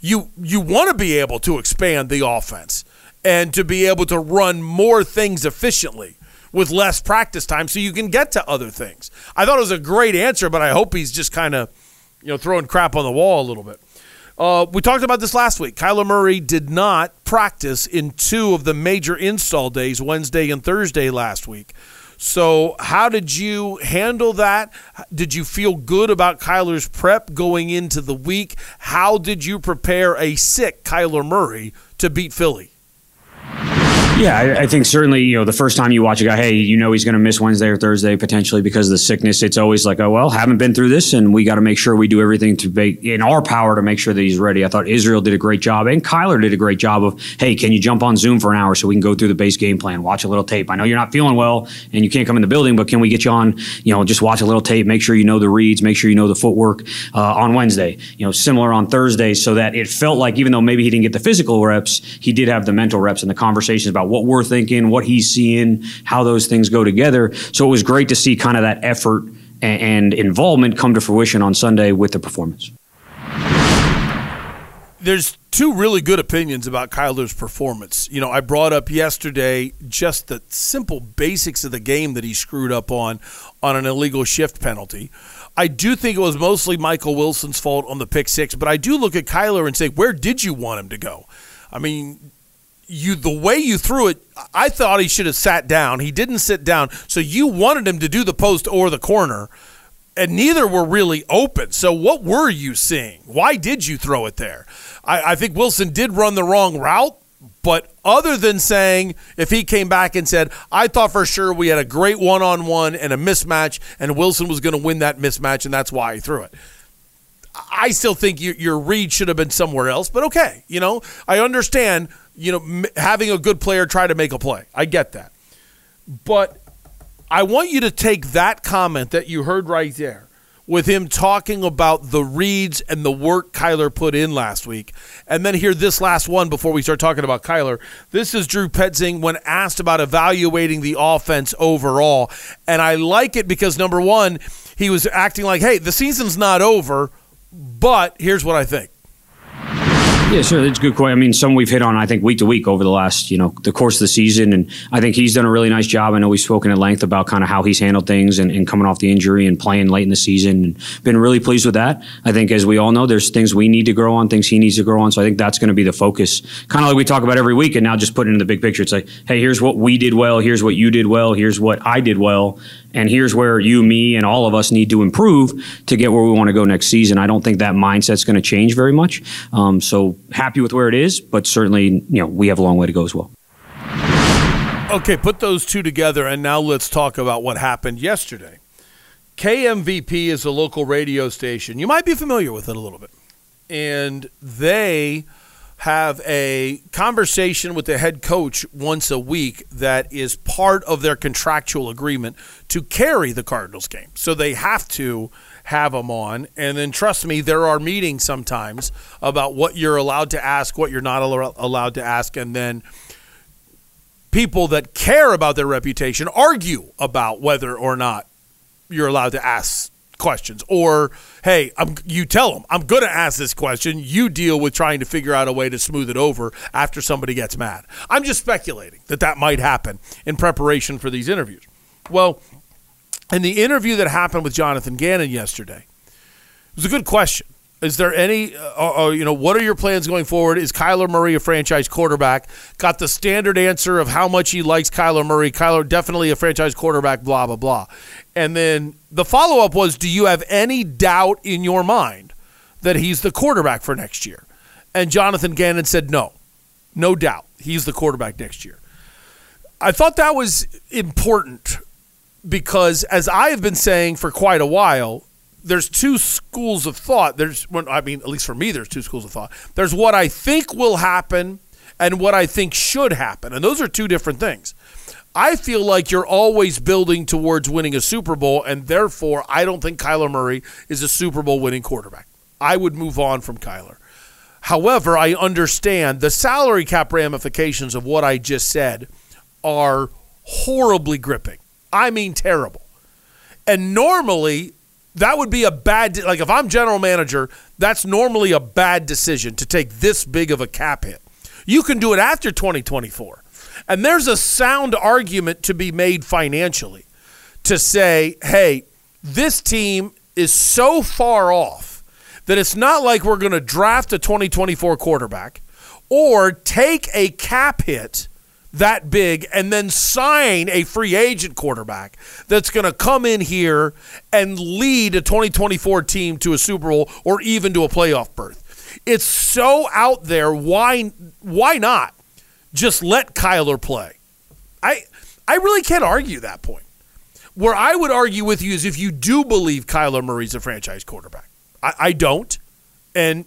You you want to be able to expand the offense and to be able to run more things efficiently with less practice time so you can get to other things. I thought it was a great answer, but I hope he's just kind of you know throwing crap on the wall a little bit. Uh, we talked about this last week. Kyler Murray did not practice in two of the major install days, Wednesday and Thursday last week. So, how did you handle that? Did you feel good about Kyler's prep going into the week? How did you prepare a sick Kyler Murray to beat Philly? Yeah, I, I think certainly, you know, the first time you watch a guy, hey, you know he's going to miss Wednesday or Thursday potentially because of the sickness. It's always like, oh, well, haven't been through this, and we got to make sure we do everything to be in our power to make sure that he's ready. I thought Israel did a great job, and Kyler did a great job of, hey, can you jump on Zoom for an hour so we can go through the base game plan, watch a little tape? I know you're not feeling well and you can't come in the building, but can we get you on, you know, just watch a little tape, make sure you know the reads, make sure you know the footwork uh, on Wednesday, you know, similar on Thursday, so that it felt like even though maybe he didn't get the physical reps, he did have the mental reps and the conversations about what we're thinking, what he's seeing, how those things go together. So it was great to see kind of that effort and, and involvement come to fruition on Sunday with the performance. There's two really good opinions about Kyler's performance. You know, I brought up yesterday just the simple basics of the game that he screwed up on on an illegal shift penalty. I do think it was mostly Michael Wilson's fault on the pick six, but I do look at Kyler and say, where did you want him to go? I mean, you the way you threw it, I thought he should have sat down. He didn't sit down, so you wanted him to do the post or the corner, and neither were really open. So what were you seeing? Why did you throw it there? I, I think Wilson did run the wrong route, but other than saying if he came back and said, I thought for sure we had a great one on one and a mismatch, and Wilson was going to win that mismatch, and that's why he threw it. I still think your, your read should have been somewhere else, but okay. You know, I understand, you know, m- having a good player try to make a play. I get that. But I want you to take that comment that you heard right there with him talking about the reads and the work Kyler put in last week. And then hear this last one before we start talking about Kyler. This is Drew Petzing when asked about evaluating the offense overall. And I like it because, number one, he was acting like, hey, the season's not over, but here's what I think. Yeah, sure. That's a good question. I mean, some we've hit on, I think, week to week over the last, you know, the course of the season. And I think he's done a really nice job. I know we've spoken at length about kind of how he's handled things and, and coming off the injury and playing late in the season and been really pleased with that. I think, as we all know, there's things we need to grow on, things he needs to grow on. So I think that's going to be the focus, kind of like we talk about every week. And now just putting in the big picture, it's like, hey, here's what we did well. Here's what you did well. Here's what I did well. And here's where you, me, and all of us need to improve to get where we want to go next season. I don't think that mindset's going to change very much. Um, so happy with where it is, but certainly, you know, we have a long way to go as well. Okay, put those two together, and now let's talk about what happened yesterday. KMVP is a local radio station. You might be familiar with it a little bit. And they have a conversation with the head coach once a week that is part of their contractual agreement to carry the Cardinals game. So they have to have them on. And then trust me, there are meetings sometimes about what you're allowed to ask, what you're not al- allowed to ask, and then people that care about their reputation argue about whether or not you're allowed to ask questions or hey I'm, you tell them i'm going to ask this question you deal with trying to figure out a way to smooth it over after somebody gets mad i'm just speculating that that might happen in preparation for these interviews well in the interview that happened with jonathan gannon yesterday it was a good question is there any, uh, uh, you know, what are your plans going forward? Is Kyler Murray a franchise quarterback? Got the standard answer of how much he likes Kyler Murray. Kyler definitely a franchise quarterback, blah, blah, blah. And then the follow up was Do you have any doubt in your mind that he's the quarterback for next year? And Jonathan Gannon said, No, no doubt. He's the quarterback next year. I thought that was important because, as I have been saying for quite a while, there's two schools of thought. There's, well, I mean, at least for me, there's two schools of thought. There's what I think will happen and what I think should happen. And those are two different things. I feel like you're always building towards winning a Super Bowl, and therefore, I don't think Kyler Murray is a Super Bowl winning quarterback. I would move on from Kyler. However, I understand the salary cap ramifications of what I just said are horribly gripping. I mean, terrible. And normally, that would be a bad like if I'm general manager, that's normally a bad decision to take this big of a cap hit. You can do it after 2024. And there's a sound argument to be made financially to say, "Hey, this team is so far off that it's not like we're going to draft a 2024 quarterback or take a cap hit that big and then sign a free agent quarterback that's going to come in here and lead a 2024 team to a Super Bowl or even to a playoff berth. It's so out there. Why why not just let Kyler play? I I really can't argue that point. Where I would argue with you is if you do believe Kyler Murray's a franchise quarterback. I, I don't, and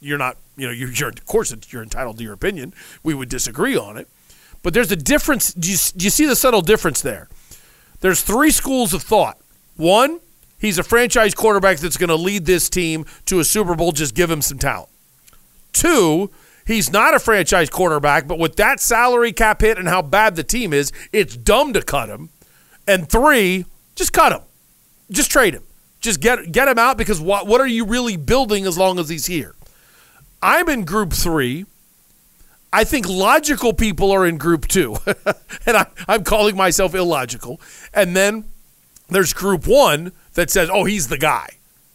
you're not. You know, you're, you're of course you're entitled to your opinion. We would disagree on it. But there's a difference. Do you, do you see the subtle difference there? There's three schools of thought. One, he's a franchise quarterback that's going to lead this team to a Super Bowl. Just give him some talent. Two, he's not a franchise quarterback, but with that salary cap hit and how bad the team is, it's dumb to cut him. And three, just cut him. Just trade him. Just get get him out because what what are you really building as long as he's here? I'm in group three. I think logical people are in group two, and I, I'm calling myself illogical. And then There's group one that says, oh, he's the guy.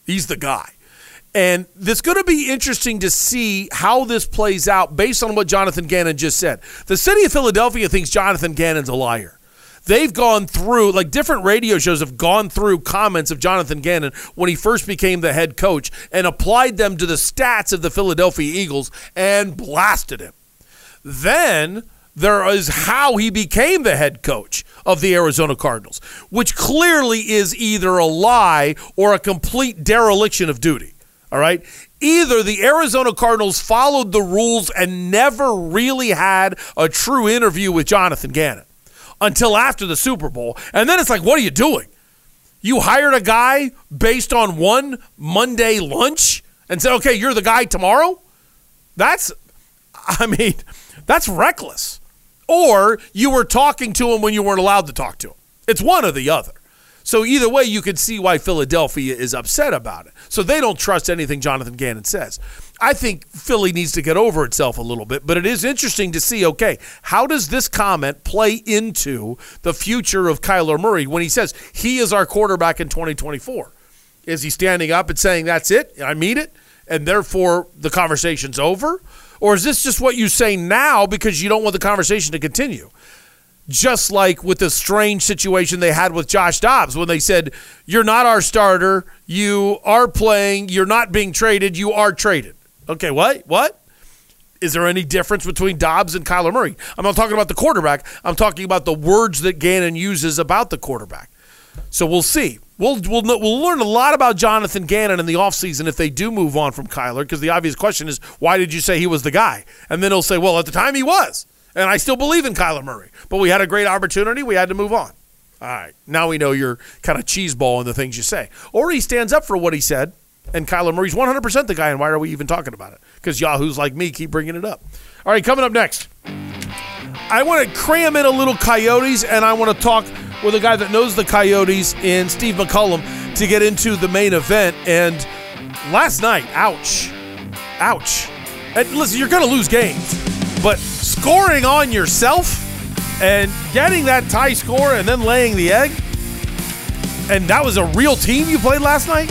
He's the guy. And it's going to be interesting to see how this plays out based on what Jonathan Gannon just said. The city of Philadelphia thinks Jonathan Gannon's a liar. They've gone through, like different radio shows have gone through comments of Jonathan Gannon when he first became the head coach and applied them to the stats of the Philadelphia Eagles and blasted him. Then there is how he became the head coach of the Arizona Cardinals, which clearly is either a lie or a complete dereliction of duty. All right. Either the Arizona Cardinals followed the rules and never really had a true interview with Jonathan Gannon until after the Super Bowl. And then it's like, what are you doing? You hired a guy based on one Monday lunch and said, okay, you're the guy tomorrow? That's, I mean, that's reckless. Or you were talking to him when you weren't allowed to talk to him. It's one or the other. So either way, you can see why Philadelphia is upset about it. So they don't trust anything Jonathan Gannon says. I think Philly needs to get over itself a little bit, but it is interesting to see okay, how does this comment play into the future of Kyler Murray when he says he is our quarterback in 2024? Is he standing up and saying, that's it, I mean it, and therefore the conversation's over? Or is this just what you say now because you don't want the conversation to continue? Just like with the strange situation they had with Josh Dobbs when they said, You're not our starter. You are playing. You're not being traded. You are traded. Okay, what? What? Is there any difference between Dobbs and Kyler Murray? I'm not talking about the quarterback. I'm talking about the words that Gannon uses about the quarterback. So we'll see. We'll, we'll, we'll learn a lot about Jonathan Gannon in the offseason if they do move on from Kyler, because the obvious question is, why did you say he was the guy? And then he'll say, well, at the time he was. And I still believe in Kyler Murray. But we had a great opportunity. We had to move on. All right. Now we know you're kind of cheeseball in the things you say. Or he stands up for what he said, and Kyler Murray's 100% the guy, and why are we even talking about it? Because Yahoos like me keep bringing it up. All right, coming up next, I want to cram in a little Coyotes, and I want to talk with a guy that knows the Coyotes in Steve McCullum to get into the main event. And last night, ouch, ouch. And listen, you're going to lose games, but scoring on yourself and getting that tie score and then laying the egg, and that was a real team you played last night,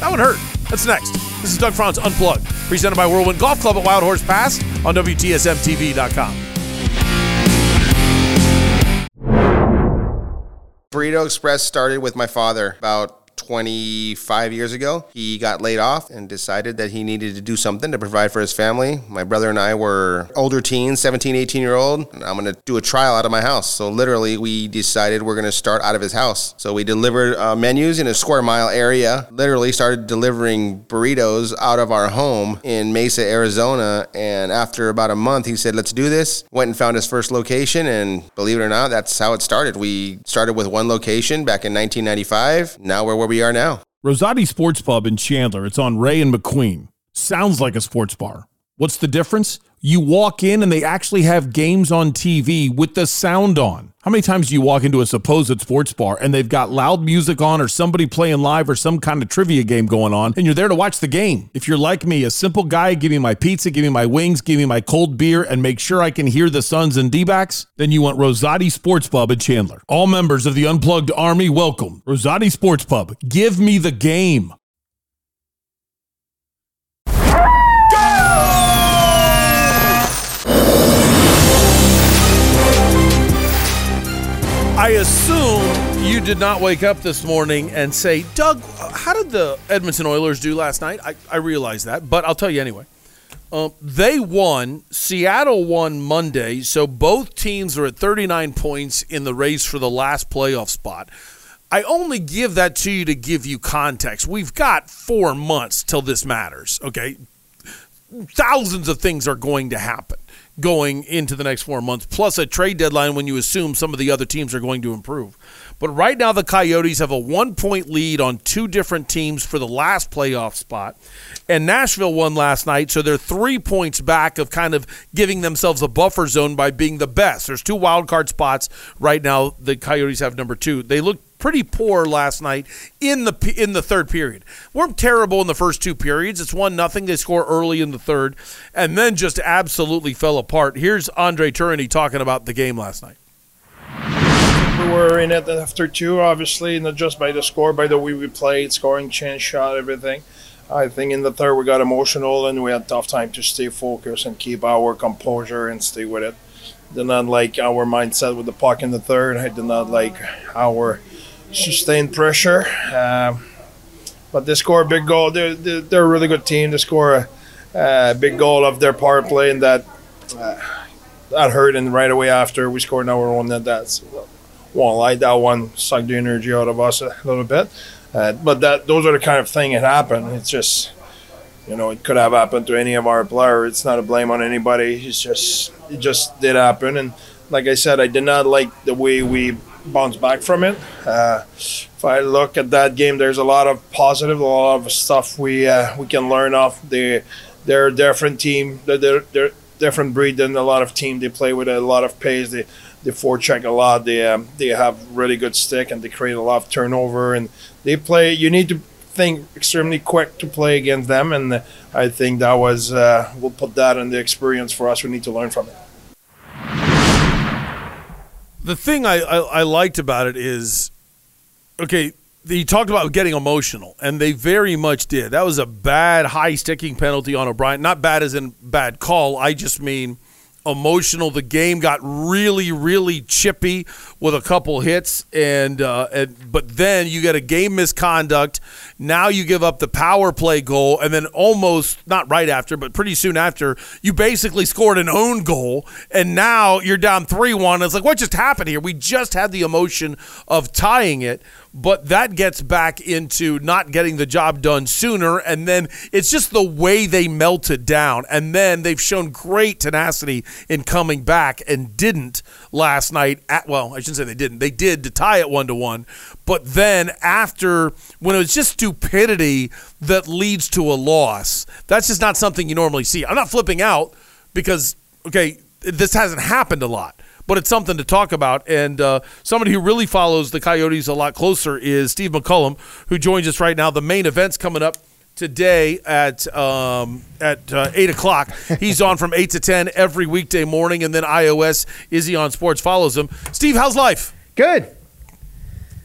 that would hurt. That's next. This is Doug Franz Unplugged, presented by Whirlwind Golf Club at Wild Horse Pass on WTSMTV.com. Burrito Express started with my father about 25 years ago. He got laid off and decided that he needed to do something to provide for his family. My brother and I were older teens, 17, 18 year old. I'm going to do a trial out of my house. So literally, we decided we're going to start out of his house. So we delivered uh, menus in a square mile area. Literally started delivering burritos out of our home in Mesa, Arizona. And after about a month, he said, "Let's do this." Went and found his first location, and believe it or not, that's how it started. We started with one location back in 1995. Now we're where we are now. Rosati Sports Pub in Chandler. It's on Ray and McQueen. Sounds like a sports bar. What's the difference? You walk in and they actually have games on TV with the sound on. How many times do you walk into a supposed sports bar and they've got loud music on or somebody playing live or some kind of trivia game going on and you're there to watch the game? If you're like me, a simple guy, give me my pizza, give me my wings, give me my cold beer, and make sure I can hear the Suns and D-backs, then you want Rosati Sports Pub in Chandler. All members of the Unplugged Army welcome. Rosati Sports Pub. Give me the game. I assume you did not wake up this morning and say, Doug, how did the Edmonton Oilers do last night? I, I realize that, but I'll tell you anyway. Um, they won. Seattle won Monday, so both teams are at 39 points in the race for the last playoff spot. I only give that to you to give you context. We've got four months till this matters, okay? Thousands of things are going to happen going into the next four months, plus a trade deadline when you assume some of the other teams are going to improve. But right now, the Coyotes have a one point lead on two different teams for the last playoff spot. And Nashville won last night, so they're three points back of kind of giving themselves a buffer zone by being the best. There's two wild card spots right now. The Coyotes have number two. They look pretty poor last night in the in the third period. weren't terrible in the first two periods. It's one nothing. They score early in the third, and then just absolutely fell apart. Here's Andre Tourigny talking about the game last night. we were in it after two, obviously, not just by the score, by the way we played, scoring, chance shot, everything. I think in the third we got emotional and we had tough time to stay focused and keep our composure and stay with it. Did not like our mindset with the puck in the third. I did not like our sustained pressure. Um, but they score a big goal. They're, they're, a really good team. They score a, a big goal of their power play, and that uh, that hurt. And right away after we scored our own that that's won't lie. That one sucked the energy out of us a little bit. Uh, but that those are the kind of thing that happen. It's just you know it could have happened to any of our players. It's not a blame on anybody. It's just it just did happen. And like I said, I did not like the way we bounced back from it. Uh, if I look at that game, there's a lot of positive, a lot of stuff we uh, we can learn off. They they're a different team. They're, they're, they're different breed than a lot of team. They play with a lot of pace. They they forecheck a lot. They um, they have really good stick and they create a lot of turnover and they play. You need to think extremely quick to play against them, and I think that was uh, we'll put that in the experience for us. We need to learn from it. The thing I, I, I liked about it is, okay, he talked about getting emotional, and they very much did. That was a bad high sticking penalty on O'Brien. Not bad as in bad call. I just mean emotional. The game got really, really chippy with a couple hits, and, uh, and but then you get a game misconduct. Now you give up the power play goal, and then almost not right after, but pretty soon after, you basically scored an own goal, and now you're down three one. It's like what just happened here? We just had the emotion of tying it but that gets back into not getting the job done sooner. And then it's just the way they melted down. And then they've shown great tenacity in coming back and didn't last night. At, well, I shouldn't say they didn't. They did to tie it one to one. But then after, when it was just stupidity that leads to a loss, that's just not something you normally see. I'm not flipping out because, okay, this hasn't happened a lot but it's something to talk about. And uh, somebody who really follows the Coyotes a lot closer is Steve McCullum, who joins us right now. The main event's coming up today at um, at uh, eight o'clock. He's on from eight to ten every weekday morning, and then iOS Izzy on Sports follows him. Steve, how's life? Good.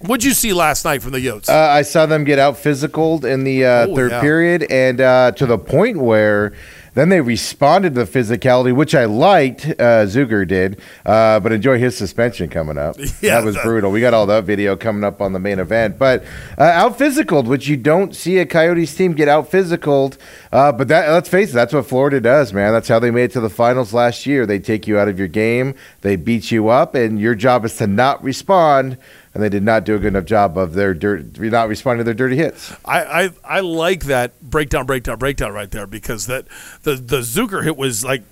What'd you see last night from the Yotes? Uh, I saw them get out physicaled in the uh, Oh, third yeah. period, and uh, to the point where then they responded to the physicality, which I liked. Uh, Zucker did, uh, but enjoy his suspension coming up. Yeah, that was that- brutal. We got all that video coming up on the main event, but uh, out physicaled, which you don't see a Coyotes team get out physicaled. Uh, but that let's face it, that's what Florida does, man. That's how they made it to the finals last year. They take you out of your game, they beat you up, and your job is to not respond. And they did not do a good enough job of their dirt, not responding to their dirty hits. I, I I like that breakdown, breakdown, breakdown right there because that the the Zucker hit was like,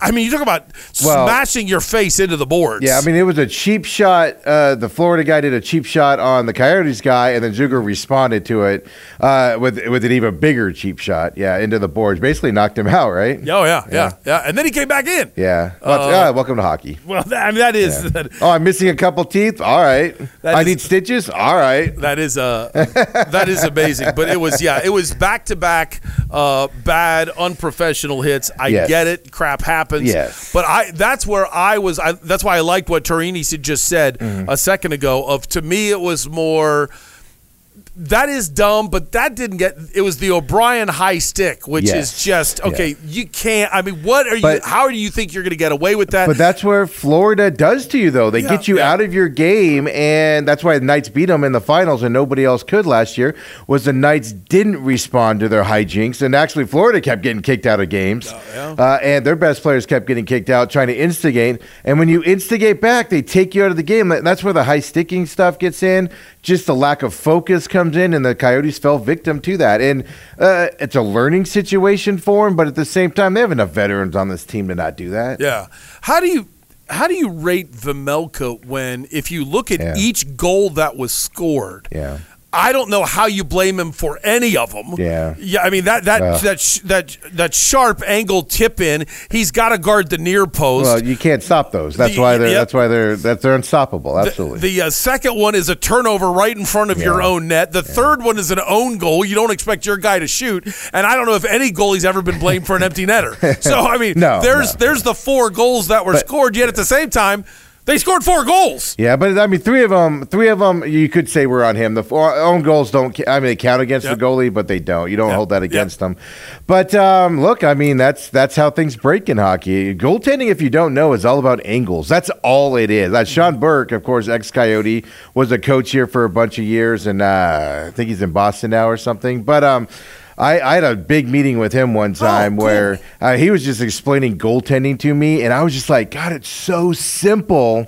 I mean, you talk about Well- smashing your face into the boards. Yeah, I mean, it was a cheap shot. Uh, the Florida guy did a cheap shot on the Coyotes guy, and then Zucker responded to it uh, with with an even bigger cheap shot. Yeah, into the boards, basically knocked him out. Right? Oh yeah, yeah, yeah, and then he came back in. Yeah. Well, Uh, yeah, welcome to hockey. Well, that, I mean, that is Yeah. that, Oh, I'm missing a couple teeth. All right. I is- need stitches. All right. that is uh that is amazing. But it was yeah, it was back to back uh bad, unprofessional hits. I Yes. get it, crap happens. Yes. But I that's where I was. I, that's why I liked what Tourigny just said Mm-hmm. a second ago. Of to me, it was more. That is dumb, but that didn't get. It was the O'Brien high stick, which Yes. is just okay. You can't. I mean, what are you? How do you think you're going to get away with that? But that's where Florida does to you, though. They Yeah, get you yeah. out of your game, and that's why the Knights beat them in the finals, and nobody else could last year. Was the Knights didn't respond to their hijinks, and actually Florida kept getting kicked out of games, uh, and their best players kept getting kicked out, trying to instigate. And when you instigate back, they take you out of the game. That's where the high sticking stuff gets in. Just the lack of focus comes in, and the Coyotes fell victim to that. And uh, it's a learning situation for them, but at the same time, they have enough veterans on this team to not do that. Yeah. How do you how do you rate Vejmelka when if you look at Yeah. each goal that was scored? Yeah. I don't know how you blame him for any of them. Yeah. Yeah, I mean that that Ugh. that sh- that that sharp angle tip in, he's got to guard the near post. Well, you can't stop those. That's The- why they're. yep. That's why they're. That they're unstoppable. Absolutely. The uh, second one is a turnover right in front of your own net. The third one is an own goal. You don't expect your guy to shoot, and I don't know if any goalie's ever been blamed for an empty netter. So I mean, No, there's no. there's the four goals that were But- scored. Yet at the same time, They scored four goals. Yeah, but I mean, three of them, three of them, you could say were on him. The four, own goals don't. I mean, they count against Yep. the goalie, but they don't. You don't hold that against them. But um, look, I mean, that's that's how things break in hockey. Goaltending, if you don't know, is all about angles. That's all it is. Uh, Sean Burke, of course, ex Coyote, was a coach here for a bunch of years, and uh, I think he's in Boston now or something. But um. I, I had a big meeting with him one time where uh, he was just explaining goaltending to me, and I was just like, God, it's so simple.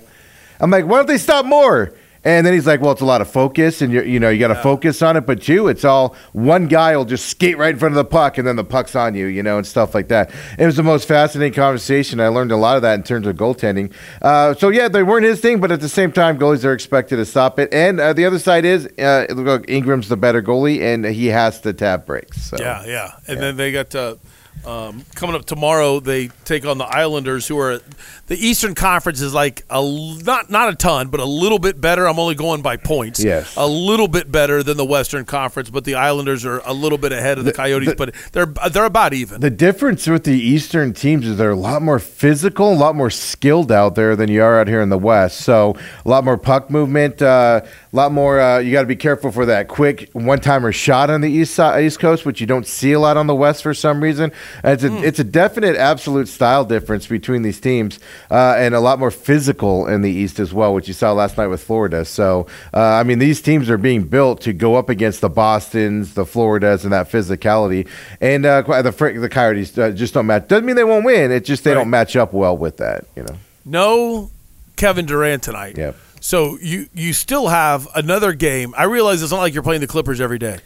I'm like, why don't they stop more? And then he's like, well, it's a lot of focus, and you you know you got to focus on it. But you, it's all one guy will just skate right in front of the puck, and then the puck's on you, you know, and stuff like that. It was the most fascinating conversation. I learned a lot of that in terms of goaltending. Uh, so yeah, they weren't his thing, but at the same time, goalies are expected to stop it. And uh, the other side is, uh, look, Ingram's the better goalie, and he has to tap breaks. So. Yeah, yeah. And then they got uh, um, coming up tomorrow. They take on the Islanders, who are the Eastern Conference is like a not not a ton, but a little bit better. I'm only going by points. Yes. a little bit better than the Western Conference, but the Islanders are a little bit ahead of the, The- Coyotes. the- but they're they're about even. The difference with the Eastern teams is they're a lot more physical, a lot more skilled out there than you are out here in the West. So a lot more puck movement, uh, a lot more. Uh, you got to be careful for that quick one-timer shot on the East side, East Coast, which you don't see a lot on the West for some reason. And it's a it's a definite, absolute style difference between these teams, uh, and a lot more physical in the East as well, which you saw last night with Florida. So uh, I mean, these teams are being built to go up against the Boston's, the Floridas, and that physicality. And uh, the the Coyotes uh, just don't match. Doesn't mean they won't win. It's just they don't match up well with that. You know. No Kevin Durant tonight. Yep. So you you still have another game. I realize it's not like you're playing the Clippers every day,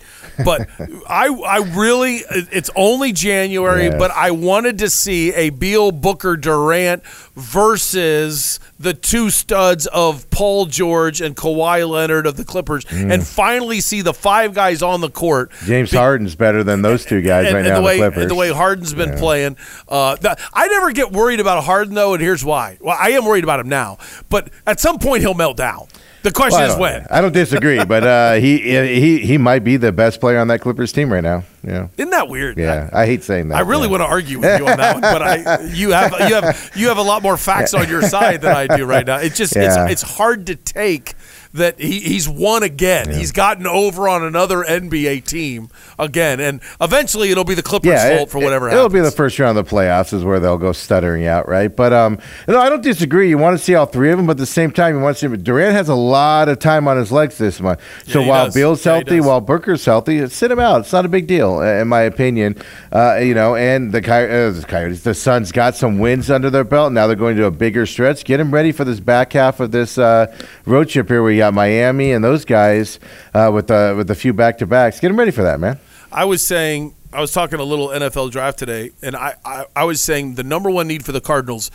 but I I really it's only January, Yes. but I wanted to see a Beal Booker Durant versus the two studs of Paul George and Kawhi Leonard of the Clippers, Mm. and finally see the five guys on the court. James Harden's better than those two guys And, right and now. the way the Clippers. and the way Harden's been Yeah. playing, uh, I never get worried about Harden though, and here's why. Well, I am worried about him now, but at some point he'll melt down. The question Well, is when. I don't disagree, but uh, he he he might be the best player on that Clippers team right now. Yeah. Isn't that weird? Yeah, I hate saying that. I really yeah. want to argue with you on that one, but I you have you have you have a lot more facts on your side than I do right now. It's just Yeah. it's it's hard to take that he, he's won again. He's gotten over on another NBA team again, and eventually it'll be the Clippers' yeah, fault for whatever It'll be the first round of the playoffs is where they'll go stuttering out, right? But um, no, I don't disagree. You want to see all three of them, but at the same time, you want to see Durant has a lot of time on his legs this month. So Yeah, while does. Beal's Yeah, he healthy, does. while Booker's healthy, sit him out. It's not a big deal, in my opinion. Uh, you know, and the, Coy- uh, the Coyotes, the Suns got some wins under their belt. Now they're going to a bigger stretch. Get them ready for this back half of this uh, road trip here. where you got Miami and those guys uh, with uh, with a few back to backs. Get them ready for that, man. I was saying, I was talking a little NFL draft today, and I, I, I was saying the number one need for the Cardinals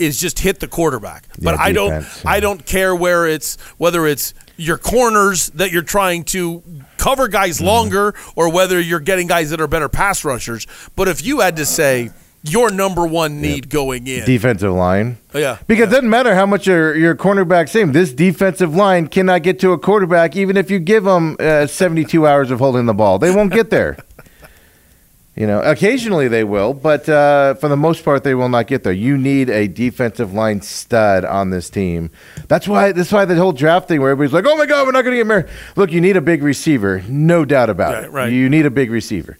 is just hit the quarterback. But Yeah, I don't, defense, I don't care where it's whether it's your corners that you're trying to cover guys Mm-hmm. longer, or whether you're getting guys that are better pass rushers. But if you had to say your number one need going in, Defensive line. Oh, yeah, Because it doesn't matter how much your your cornerback's same. This defensive line cannot get to a quarterback, even if you give them uh, 72 hours of holding the ball. They won't get there. You know, occasionally they will, but uh, for the most part, they will not get there. You need a defensive line stud on this team. That's why. That's why the whole draft thing, where everybody's like, "Oh my God, we're not going to get married." Look, you need a big receiver, no doubt about Right, it. right. You need a big receiver.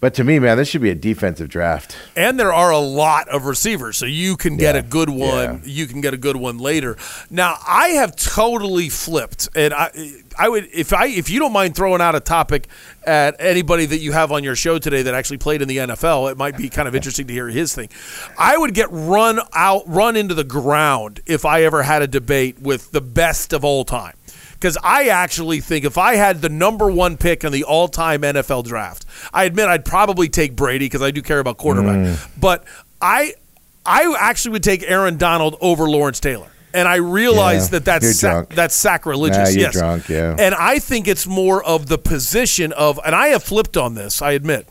But to me, man, this should be a defensive draft. and there are a lot of receivers, so you can get Yeah, a good one. You can get a good one later. Now, I have totally flipped, and I, I would if I if you don't mind throwing out a topic at anybody that you have on your show today that actually played in the NFL, it might be kind of interesting to hear his thing. I would get run out, run into the ground if I ever had a debate with the best of all time. Because I actually think if I had the number one pick in the all time NFL draft, I admit I'd probably take Brady because I do care about quarterback. Mm. But I I actually would take Aaron Donald over Lawrence Taylor. And I realize Yeah, that that's sac- that's sacrilegious. Nah, you're yes. drunk, yeah. And I think it's more of the position of, and I have flipped on this. I admit,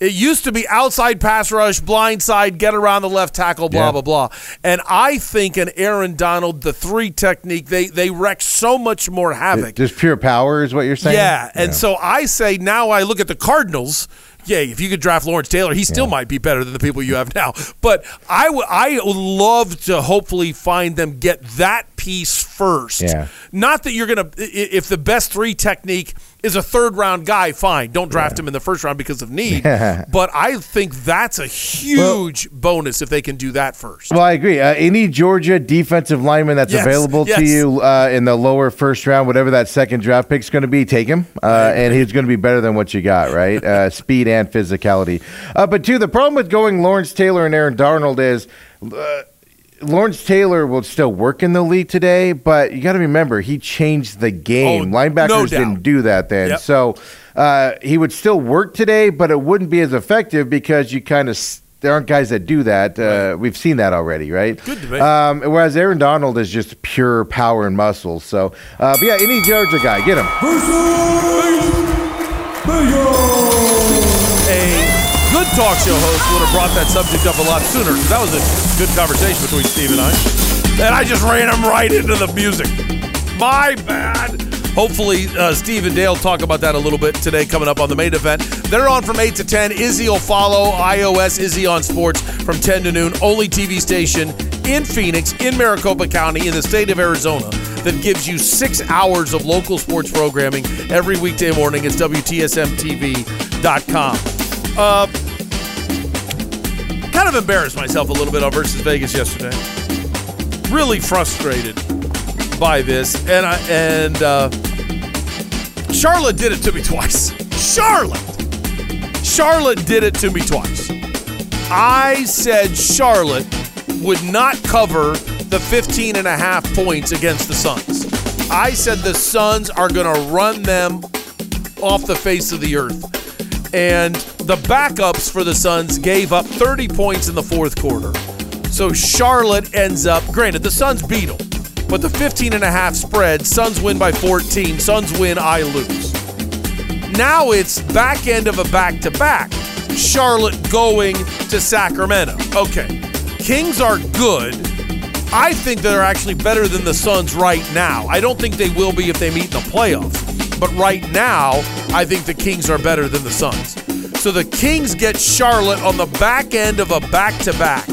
it used to be outside pass rush, blind side, get around the left tackle, blah Yeah. blah blah. And I think an Aaron Donald, the three technique, they they wreck so much more havoc. Just pure power is what you're saying. Yeah, and so I say now I look at the Cardinals. yeah, if you could draft Lawrence Taylor, he still might be better than the people you have now. But I would I love to hopefully find them get that piece first. Yeah. Not that you're gonna if the best three technique is a third round guy, fine. Don't draft him in the first round because of need. but I think that's a huge bonus if they can do that first. Well, I agree. Uh, any Georgia defensive lineman that's Yes, available to you uh, in the lower first round, whatever that second draft pick is going to be, take him. Uh, and he's going to be better than what you got, right? Uh, speed and physicality. Uh, but, two, the problem with going Lawrence Taylor and Aaron Donald is. Uh, Lawrence Taylor will still work in the league today, but you got to remember he changed the game. Oh, Linebackers no didn't do that then. Yep. So uh, he would still work today, but it wouldn't be as effective because you kind of there aren't guys that do that. Uh, We've seen that already, right? Good debate. Um, whereas Aaron Donald is just pure power and muscle. So, uh, but yeah, any Georgia guy, get him. a good talk show host would have brought that subject up a lot sooner because that was a good conversation between Steve and I. And I just ran him right into the music. My bad. Hopefully, uh, Steve and Dale talk about that a little bit today coming up on the main event. They're on from 8 to 10. Izzy will follow iOS Izzy on Sports from 10 to noon. Only TV station in Phoenix, in Maricopa County, in the state of Arizona that gives you six hours of local sports programming every weekday morning. It's WTSMTV.com. Uh, kind of embarrassed myself a little bit on versus Vegas yesterday. Really frustrated by this, and I and uh, Charlotte did it to me twice. Charlotte, Charlotte did it to me twice. I said Charlotte would not cover the 15 and a half points against the Suns. I said the Suns are going to run them off the face of the earth. And the backups for the Suns gave up 30 points in the fourth quarter. So Charlotte ends up, granted, the Suns beat them, but the 15 and a half spread, Suns win by 14, Suns win, I lose. Now it's back end of a back to back. Charlotte going to Sacramento. Okay. Kings are good. I think they're actually better than the Suns right now. I don't think they will be if they meet in the playoffs. But right now, I think the Kings are better than the Suns. So the Kings get Charlotte on the back end of a back to back.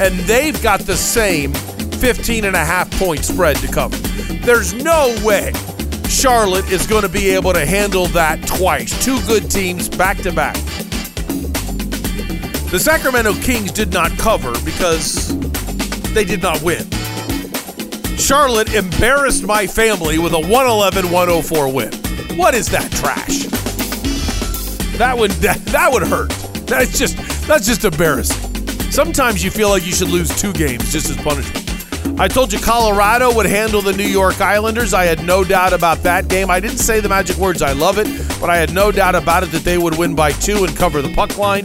And they've got the same 15 and a half point spread to cover. There's no way Charlotte is going to be able to handle that twice. Two good teams back to back. The Sacramento Kings did not cover because they did not win. Charlotte embarrassed my family with a 111 104 win. What is that trash? That would that, that would hurt. That's just that's just embarrassing. Sometimes you feel like you should lose two games just as punishment. I told you Colorado would handle the New York Islanders. I had no doubt about that game. I didn't say the magic words, I love it, but I had no doubt about it that they would win by two and cover the puck line.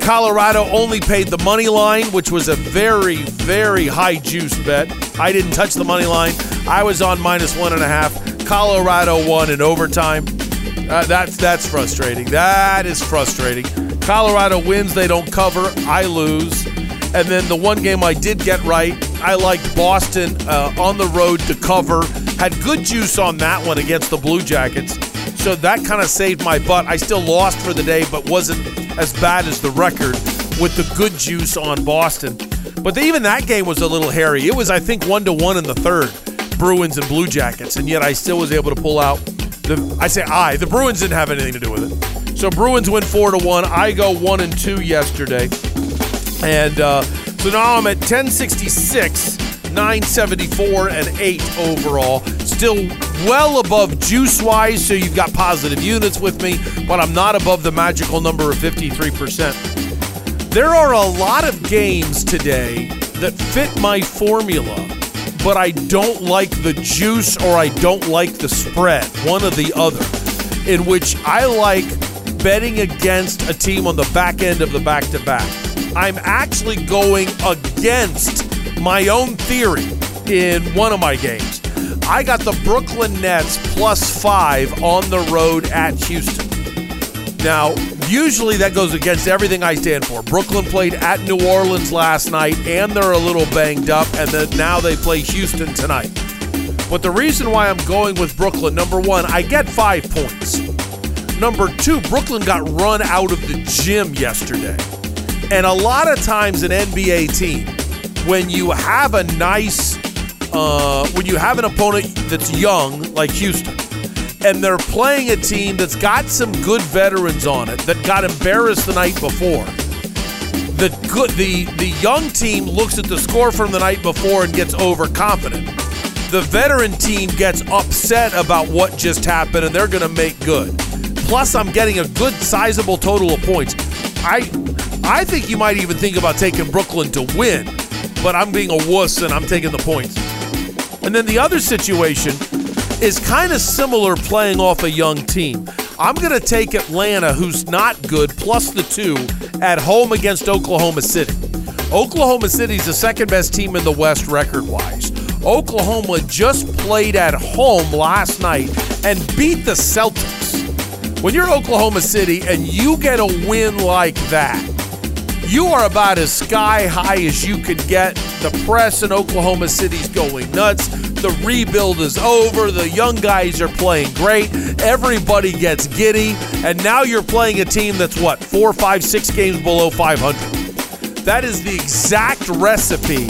Colorado only paid the money line, which was a very, very high juice bet. I didn't touch the money line. I was on minus one and a half. Colorado won in overtime. Uh, that's that's frustrating. That is frustrating. Colorado wins, they don't cover. I lose. And then the one game I did get right, I liked Boston uh, on the road to cover. Had good juice on that one against the Blue Jackets. So that kind of saved my butt. I still lost for the day, but wasn't as bad as the record with the good juice on Boston. But even that game was a little hairy. It was, I think, one to one in the third, Bruins and Blue Jackets, and yet I still was able to pull out the. I say I. The Bruins didn't have anything to do with it. So Bruins win four to one. I go one and two yesterday, and uh, so now I'm at 1066. 974 and 8 overall. Still well above juice wise, so you've got positive units with me, but I'm not above the magical number of 53%. There are a lot of games today that fit my formula, but I don't like the juice or I don't like the spread, one or the other, in which I like betting against a team on the back end of the back to back. I'm actually going against my own theory in one of my games. I got the Brooklyn Nets plus five on the road at Houston. Now, usually that goes against everything I stand for. Brooklyn played at New Orleans last night, and they're a little banged up, and then now they play Houston tonight. But the reason why I'm going with Brooklyn, number one, I get five points. number two, Brooklyn got run out of the gym yesterday. And a lot of times, an NBA team, when you have a nice, uh, when you have an opponent that's young, like Houston, and they're playing a team that's got some good veterans on it that got embarrassed the night before. The good, the the young team looks at the score from the night before and gets overconfident. The veteran team gets upset about what just happened and they're going to make good. Plus, I'm getting a good sizable total of points. I I think you might even think about taking Brooklyn to win, but I'm being a wuss and I'm taking the points. And then the other situation is kind of similar playing off a young team. I'm going to take Atlanta, who's not good, plus the two at home against Oklahoma City. Oklahoma City's the second best team in the West record wise. Oklahoma just played at home last night and beat the Celtics. When you're Oklahoma City and you get a win like that, you are about as sky high as you could get. The press in Oklahoma City's going nuts. The rebuild is over. The young guys are playing great. Everybody gets giddy. And now you're playing a team that's what, four, five, six games below 500. That is the exact recipe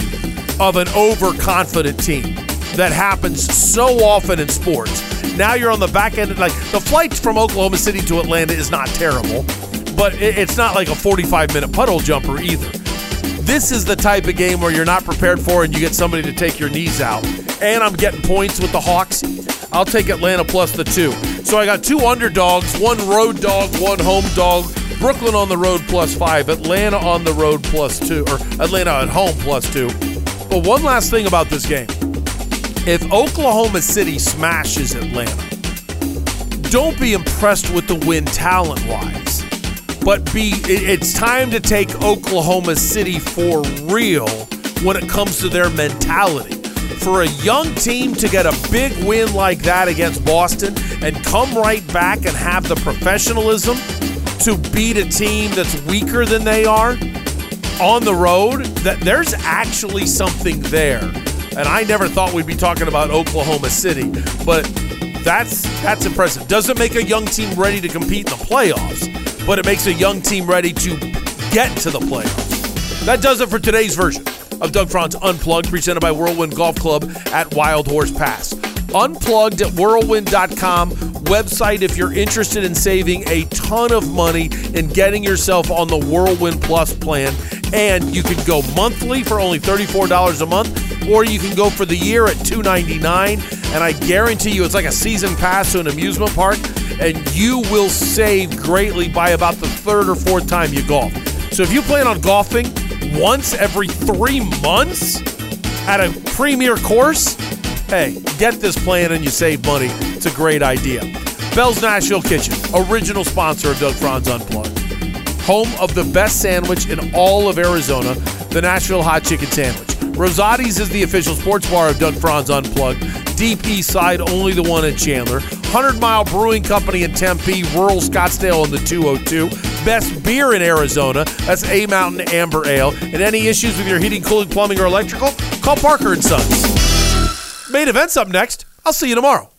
of an overconfident team that happens so often in sports. Now you're on the back end. Like the flight from Oklahoma City to Atlanta is not terrible, but it's not like a 45 minute puddle jumper either. This is the type of game where you're not prepared for and you get somebody to take your knees out. And I'm getting points with the Hawks. I'll take Atlanta plus the two. So I got two underdogs, one road dog, one home dog. Brooklyn on the road plus five, Atlanta on the road plus two, or Atlanta at home plus two. But one last thing about this game. If Oklahoma City smashes Atlanta, don't be impressed with the win talent wise, but be it's time to take Oklahoma City for real when it comes to their mentality. For a young team to get a big win like that against Boston and come right back and have the professionalism to beat a team that's weaker than they are on the road, that there's actually something there. And I never thought we'd be talking about Oklahoma City, but that's that's impressive. Doesn't make a young team ready to compete in the playoffs, but it makes a young team ready to get to the playoffs. That does it for today's version of Doug Franz Unplugged, presented by Whirlwind Golf Club at Wild Horse Pass. Unplugged at whirlwind.com website if you're interested in saving a ton of money and getting yourself on the Whirlwind Plus plan. And you can go monthly for only $34 a month, or you can go for the year at $299. And I guarantee you it's like a season pass to an amusement park, and you will save greatly by about the third or fourth time you golf. So if you plan on golfing once every three months at a premier course, hey, get this plan and you save money. It's a great idea. Belle's Nashville Kitchen, original sponsor of Doug Franz Unplugged. Home of the best sandwich in all of Arizona, the Nashville Hot Chicken Sandwich. Rosati's is the official sports bar of Doug Franz Unplugged. Deep East Side, only the one in Chandler. 100 Mile Brewing Company in Tempe, rural Scottsdale in the 202. Best beer in Arizona, that's A Mountain Amber Ale. And any issues with your heating, cooling, plumbing, or electrical, call Parker and Sons. Main event's up next. I'll see you tomorrow.